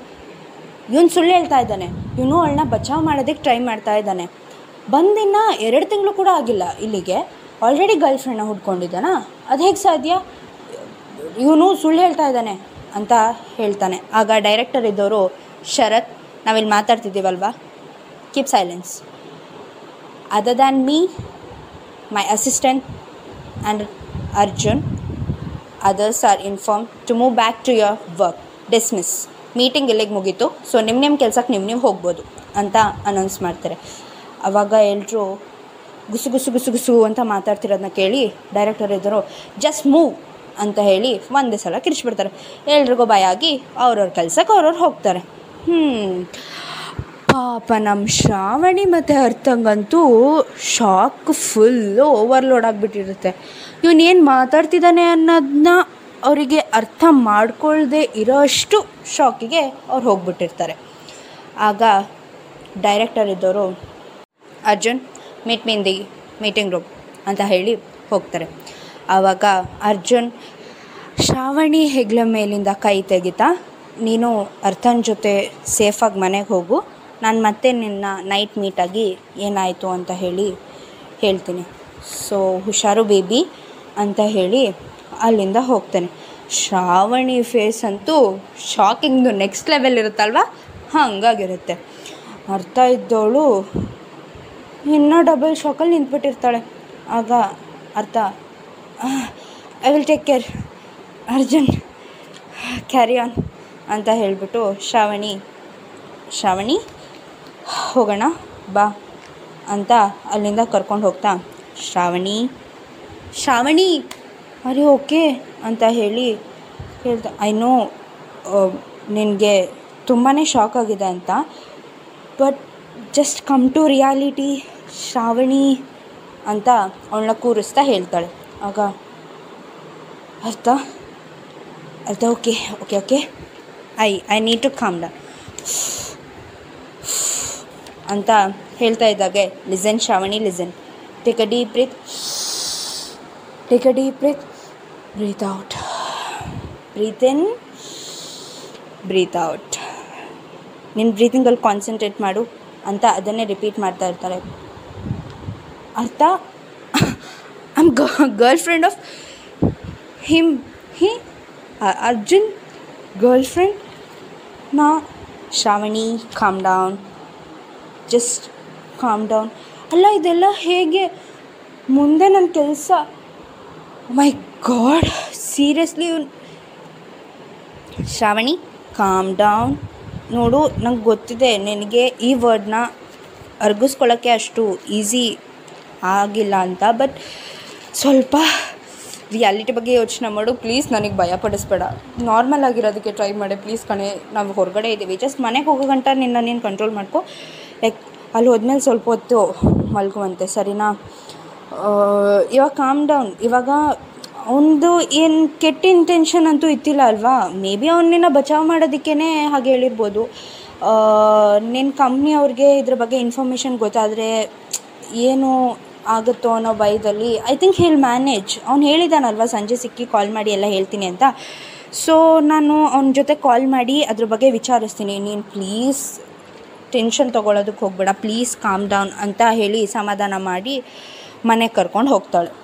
ಇವನು ಸುಳ್ಳು ಹೇಳ್ತಾ ಇದ್ದಾನೆ. ಇವನು ಅವಳನ್ನ ಬಚಾವ್ ಮಾಡೋದಕ್ಕೆ ಟ್ರೈ ಮಾಡ್ತಾ ಇದ್ದಾನೆ. ಬಂದಿನ್ನ ಎರಡು ತಿಂಗಳು ಕೂಡ ಆಗಿಲ್ಲ ಇಲ್ಲಿಗೆ. ಆಲ್ರೆಡಿ ಗರ್ಲ್ ಫ್ರೆಂಡ್ನ ಹುಡ್ಕೊಂಡಿದ್ದಾನಾ? ಅದು ಹೇಗೆ ಸಾಧ್ಯ? ಇವನು ಸುಳ್ಳು ಹೇಳ್ತಾ ಇದ್ದಾನೆ ಅಂತ ಹೇಳ್ತಾನೆ. ಆಗ ಡೈರೆಕ್ಟರ್ ಇದ್ದವರು, ಶರತ್, ನಾವಿಲ್ಲಿ ಮಾತಾಡ್ತಿದ್ದೀವಲ್ವಾ? Keep silence other than me my assistant and Arjun others are inform to move back to your work dismiss meeting ಇಲ್ಲಿಗೆ ಮುಗೀತು. ಸೊ ನಿಮ್ಮ ನಿಮ್ಮ ಕೆಲಸಕ್ಕೆ ನಿಮ್ಮ ನೀವು ಹೋಗ್ಬೋದು ಅಂತ ಅನೌನ್ಸ್ ಮಾಡ್ತಾರೆ. ಆವಾಗ ಎಲ್ಲರೂ ಗುಸು ಗುಸು ಗುಸು ಗುಸು ಅಂತ ಮಾತಾಡ್ತಿರೋದನ್ನ ಕೇಳಿ ಡೈರೆಕ್ಟರ್ ಇದ್ದರು ಜಸ್ಟ್ ಮೂವ್ ಅಂತ ಹೇಳಿ ಒಂದೇ ಸಲ ಕಿರಿಸ್ಬಿಡ್ತಾರೆ ಎಲ್ರಿಗೂ ಭಯ ಆಗಿ ಅವ್ರವ್ರ ಕೆಲ್ಸಕ್ಕೆ ಅವ್ರವ್ರು ಹೋಗ್ತಾರೆ. ಹ್ಞೂ ಪಾಪ ನಮ್ಮ ಶ್ರಾವಣಿ ಮತ್ತು ಅರ್ಥಂಗಂತೂ ಶಾಕ್ ಫುಲ್ಲು ಓವರ್ಲೋಡ್ ಆಗಿಬಿಟ್ಟಿರುತ್ತೆ. ಇವನೇನು ಮಾತಾಡ್ತಿದ್ದಾನೆ ಅನ್ನೋದನ್ನ ಅವರಿಗೆ ಅರ್ಥ ಮಾಡ್ಕೊಳ್ಳದೆ ಇರೋಷ್ಟು ಶಾಕಿಗೆ ಅವ್ರು ಹೋಗ್ಬಿಟ್ಟಿರ್ತಾರೆ. ಆಗ ಡೈರೆಕ್ಟರ್ ಇದ್ದವರು Arjun meet me in the meeting room ಅಂತ ಹೇಳಿ ಹೋಗ್ತಾರೆ. ಆವಾಗ ಅರ್ಜುನ್, ಶ್ರಾವಣಿ ಹೆಗ್ಲ ಮೇಲಿಂದ ಕೈ ತೆಗಿತಾ, ನೀನು ಅರ್ಥನ ಜೊತೆ ಸೇಫಾಗಿ ಮನೆಗೆ ಹೋಗು, ನಾನು ಮತ್ತೆ ನಿನ್ನ ನೈಟ್ ಮೀಟಾಗಿ ಏನಾಯಿತು ಅಂತ ಹೇಳಿ ಹೇಳ್ತೀನಿ. ಸೊ ಹುಷಾರು ಬೇಬಿ ಅಂತ ಹೇಳಿ ಅಲ್ಲಿಂದ ಹೋಗ್ತಾನೆ. ಶ್ರಾವಣಿ ಫೇಸ್ ಅಂತೂ ಶಾಕಿಂಗ್ದು ನೆಕ್ಸ್ಟ್ ಲೆವೆಲ್ ಇರುತ್ತಲ್ವ? ಹಂಗಾಗಿರುತ್ತೆ. ಅರ್ಥ ಇದ್ದವಳು ಇನ್ನೂ ಡಬಲ್ ಶಾಕಲ್ಲಿ ನಿಂತ್ಬಿಟ್ಟಿರ್ತಾಳೆ. ಆಗ Artha. I will take care Arjun. Carry on ಅಂತ ಹೇಳಿಬಿಟ್ಟು ಶ್ರಾವಣಿ ಶ್ರಾವಣಿ, ಹೋಗೋಣ, ಬಾ, ಅಂತ ಅಲ್ಲಿಂದ ಕರ್ಕೊಂಡು ಹೋಗ್ತಾ, ಶ್ರಾವಣಿ ಶ್ರಾವಣಿ, ಅರೆ, ಓಕೆ, ಅಂತ ಹೇಳಿ ಹೇಳ್ತಾ ಐ ನೋ ನಿನಗೆ ತುಂಬಾ ಶಾಕ್ ಆಗಿದೆ ಅಂತ but just come to reality Shravani ಅಂತ ಅವಳನ್ನ ಕೂರಿಸ್ತಾ ಹೇಳ್ತಾಳೆ. ಆಗ Artha? Artha? Okay okay okay I I need to come down ಅಂತ ಹೇಳ್ತಾ ಇದ್ದಾಗೆ. Listen Shravani listen take a deep breath take a deep breath breath out breath in breath out ನಿನ್ನ ಬ್ರೀತಿಂಗಲ್ಲಿ ಕಾನ್ಸಂಟ್ರೇಟ್ ಮಾಡು. ಅಂತ ಅದನ್ನೇ ರಿಪೀಟ್ ಮಾಡ್ತಾ ಇರ್ತಾರೆ. Artha? I'm girlfriend of him he Arjun girlfriend ನಾ Shravani calm down just calm down ಅಲ್ಲ, ಇದೆಲ್ಲ ಹೇಗೆ? ಮುಂದೆ ನನ್ನ ಕೆಲಸ my god seriously Shravani calm down ನೋಡು, ನಂಗೆ ಗೊತ್ತಿದೆ, ನಿನಗೆ ಈ ವರ್ಡ್ನ ಅರ್ಗಿಸ್ಕೊಳ್ಳೋಕ್ಕೆ ಅಷ್ಟು ಈಸಿ ಆಗಿಲ್ಲ ಅಂತ ಬಟ್ ಸ್ವಲ್ಪ ರಿಯಾಲಿಟಿ ಬಗ್ಗೆ ಯೋಚನೆ ಮಾಡು ಪ್ಲೀಸ್ ನನಗೆ ಭಯ ಪಡಿಸ್ಬೇಡ. ನಾರ್ಮಲ್ ಆಗಿರೋದಕ್ಕೆ ಟ್ರೈ ಮಾಡಿ ಪ್ಲೀಸ್ ಕಣೆ, ನಾವು ಹೊರಗಡೆ ಇದ್ದೀವಿ ಜಸ್ಟ್ ಮನೆಗೆ ಹೋಗೋ ಗಂಟ ನಿನ್ನ ನೀನು ಕಂಟ್ರೋಲ್ ಮಾಡ್ಕೊ ಲೈಕ್ ಅಲ್ಲಿ ಹೋದ್ಮೇಲೆ ಸ್ವಲ್ಪ ಹೊತ್ತು ಮಲ್ಗುವಂತೆ, ಸರಿನಾ? ಇವಾಗ ಕಾಮ್ ಡೌನ್ ಇವಾಗ ಅವನದು ಏನು ಕೆಟ್ಟ ಇಂಟೆನ್ಷನ್ ಅಂತೂ ಇತ್ತಿಲ್ಲ ಅಲ್ವಾ? ಮೇ ಬಿ ಅವನನ್ನ ಬಚಾವ್ ಮಾಡೋದಕ್ಕೇ ಹಾಗೆ ಹೇಳಿರ್ಬೋದು. ನಿನ್ನ ಕಂಪ್ನಿ ಅವ್ರಿಗೆ ಇದ್ರ ಬಗ್ಗೆ ಇನ್ಫಾರ್ಮೇಷನ್ ಗೊತ್ತಾದರೆ ಏನು ಆಗುತ್ತೋ ಅನ್ನೋ ಭಯದಲ್ಲಿ ಐ ಥಿಂಕ್ ಹಿಲ್ ಮ್ಯಾನೇಜ್ ಅವ್ನು ಹೇಳಿದಾನಲ್ವ, ಸಂಜೆ ಸಿಕ್ಕಿ ಕಾಲ್ ಮಾಡಿ ಎಲ್ಲ ಹೇಳ್ತೀನಿ ಅಂತ. ಸೊ ನಾನು ಅವನ ಜೊತೆ ಕಾಲ್ ಮಾಡಿ ಅದ್ರ ಬಗ್ಗೆ ವಿಚಾರಿಸ್ತೀನಿ. ನೀನು ಪ್ಲೀಸ್ ಟೆನ್ಷನ್ ತೊಗೊಳೋದಕ್ಕೆ ಹೋಗಬೇಡ ಪ್ಲೀಸ್ ಕಾಮ್ ಡೌನ್ ಅಂತ ಹೇಳಿ ಸಮಾಧಾನ ಮಾಡಿ ಮನೆಗೆ ಕರ್ಕೊಂಡು ಹೋಗ್ತಾಳೆ.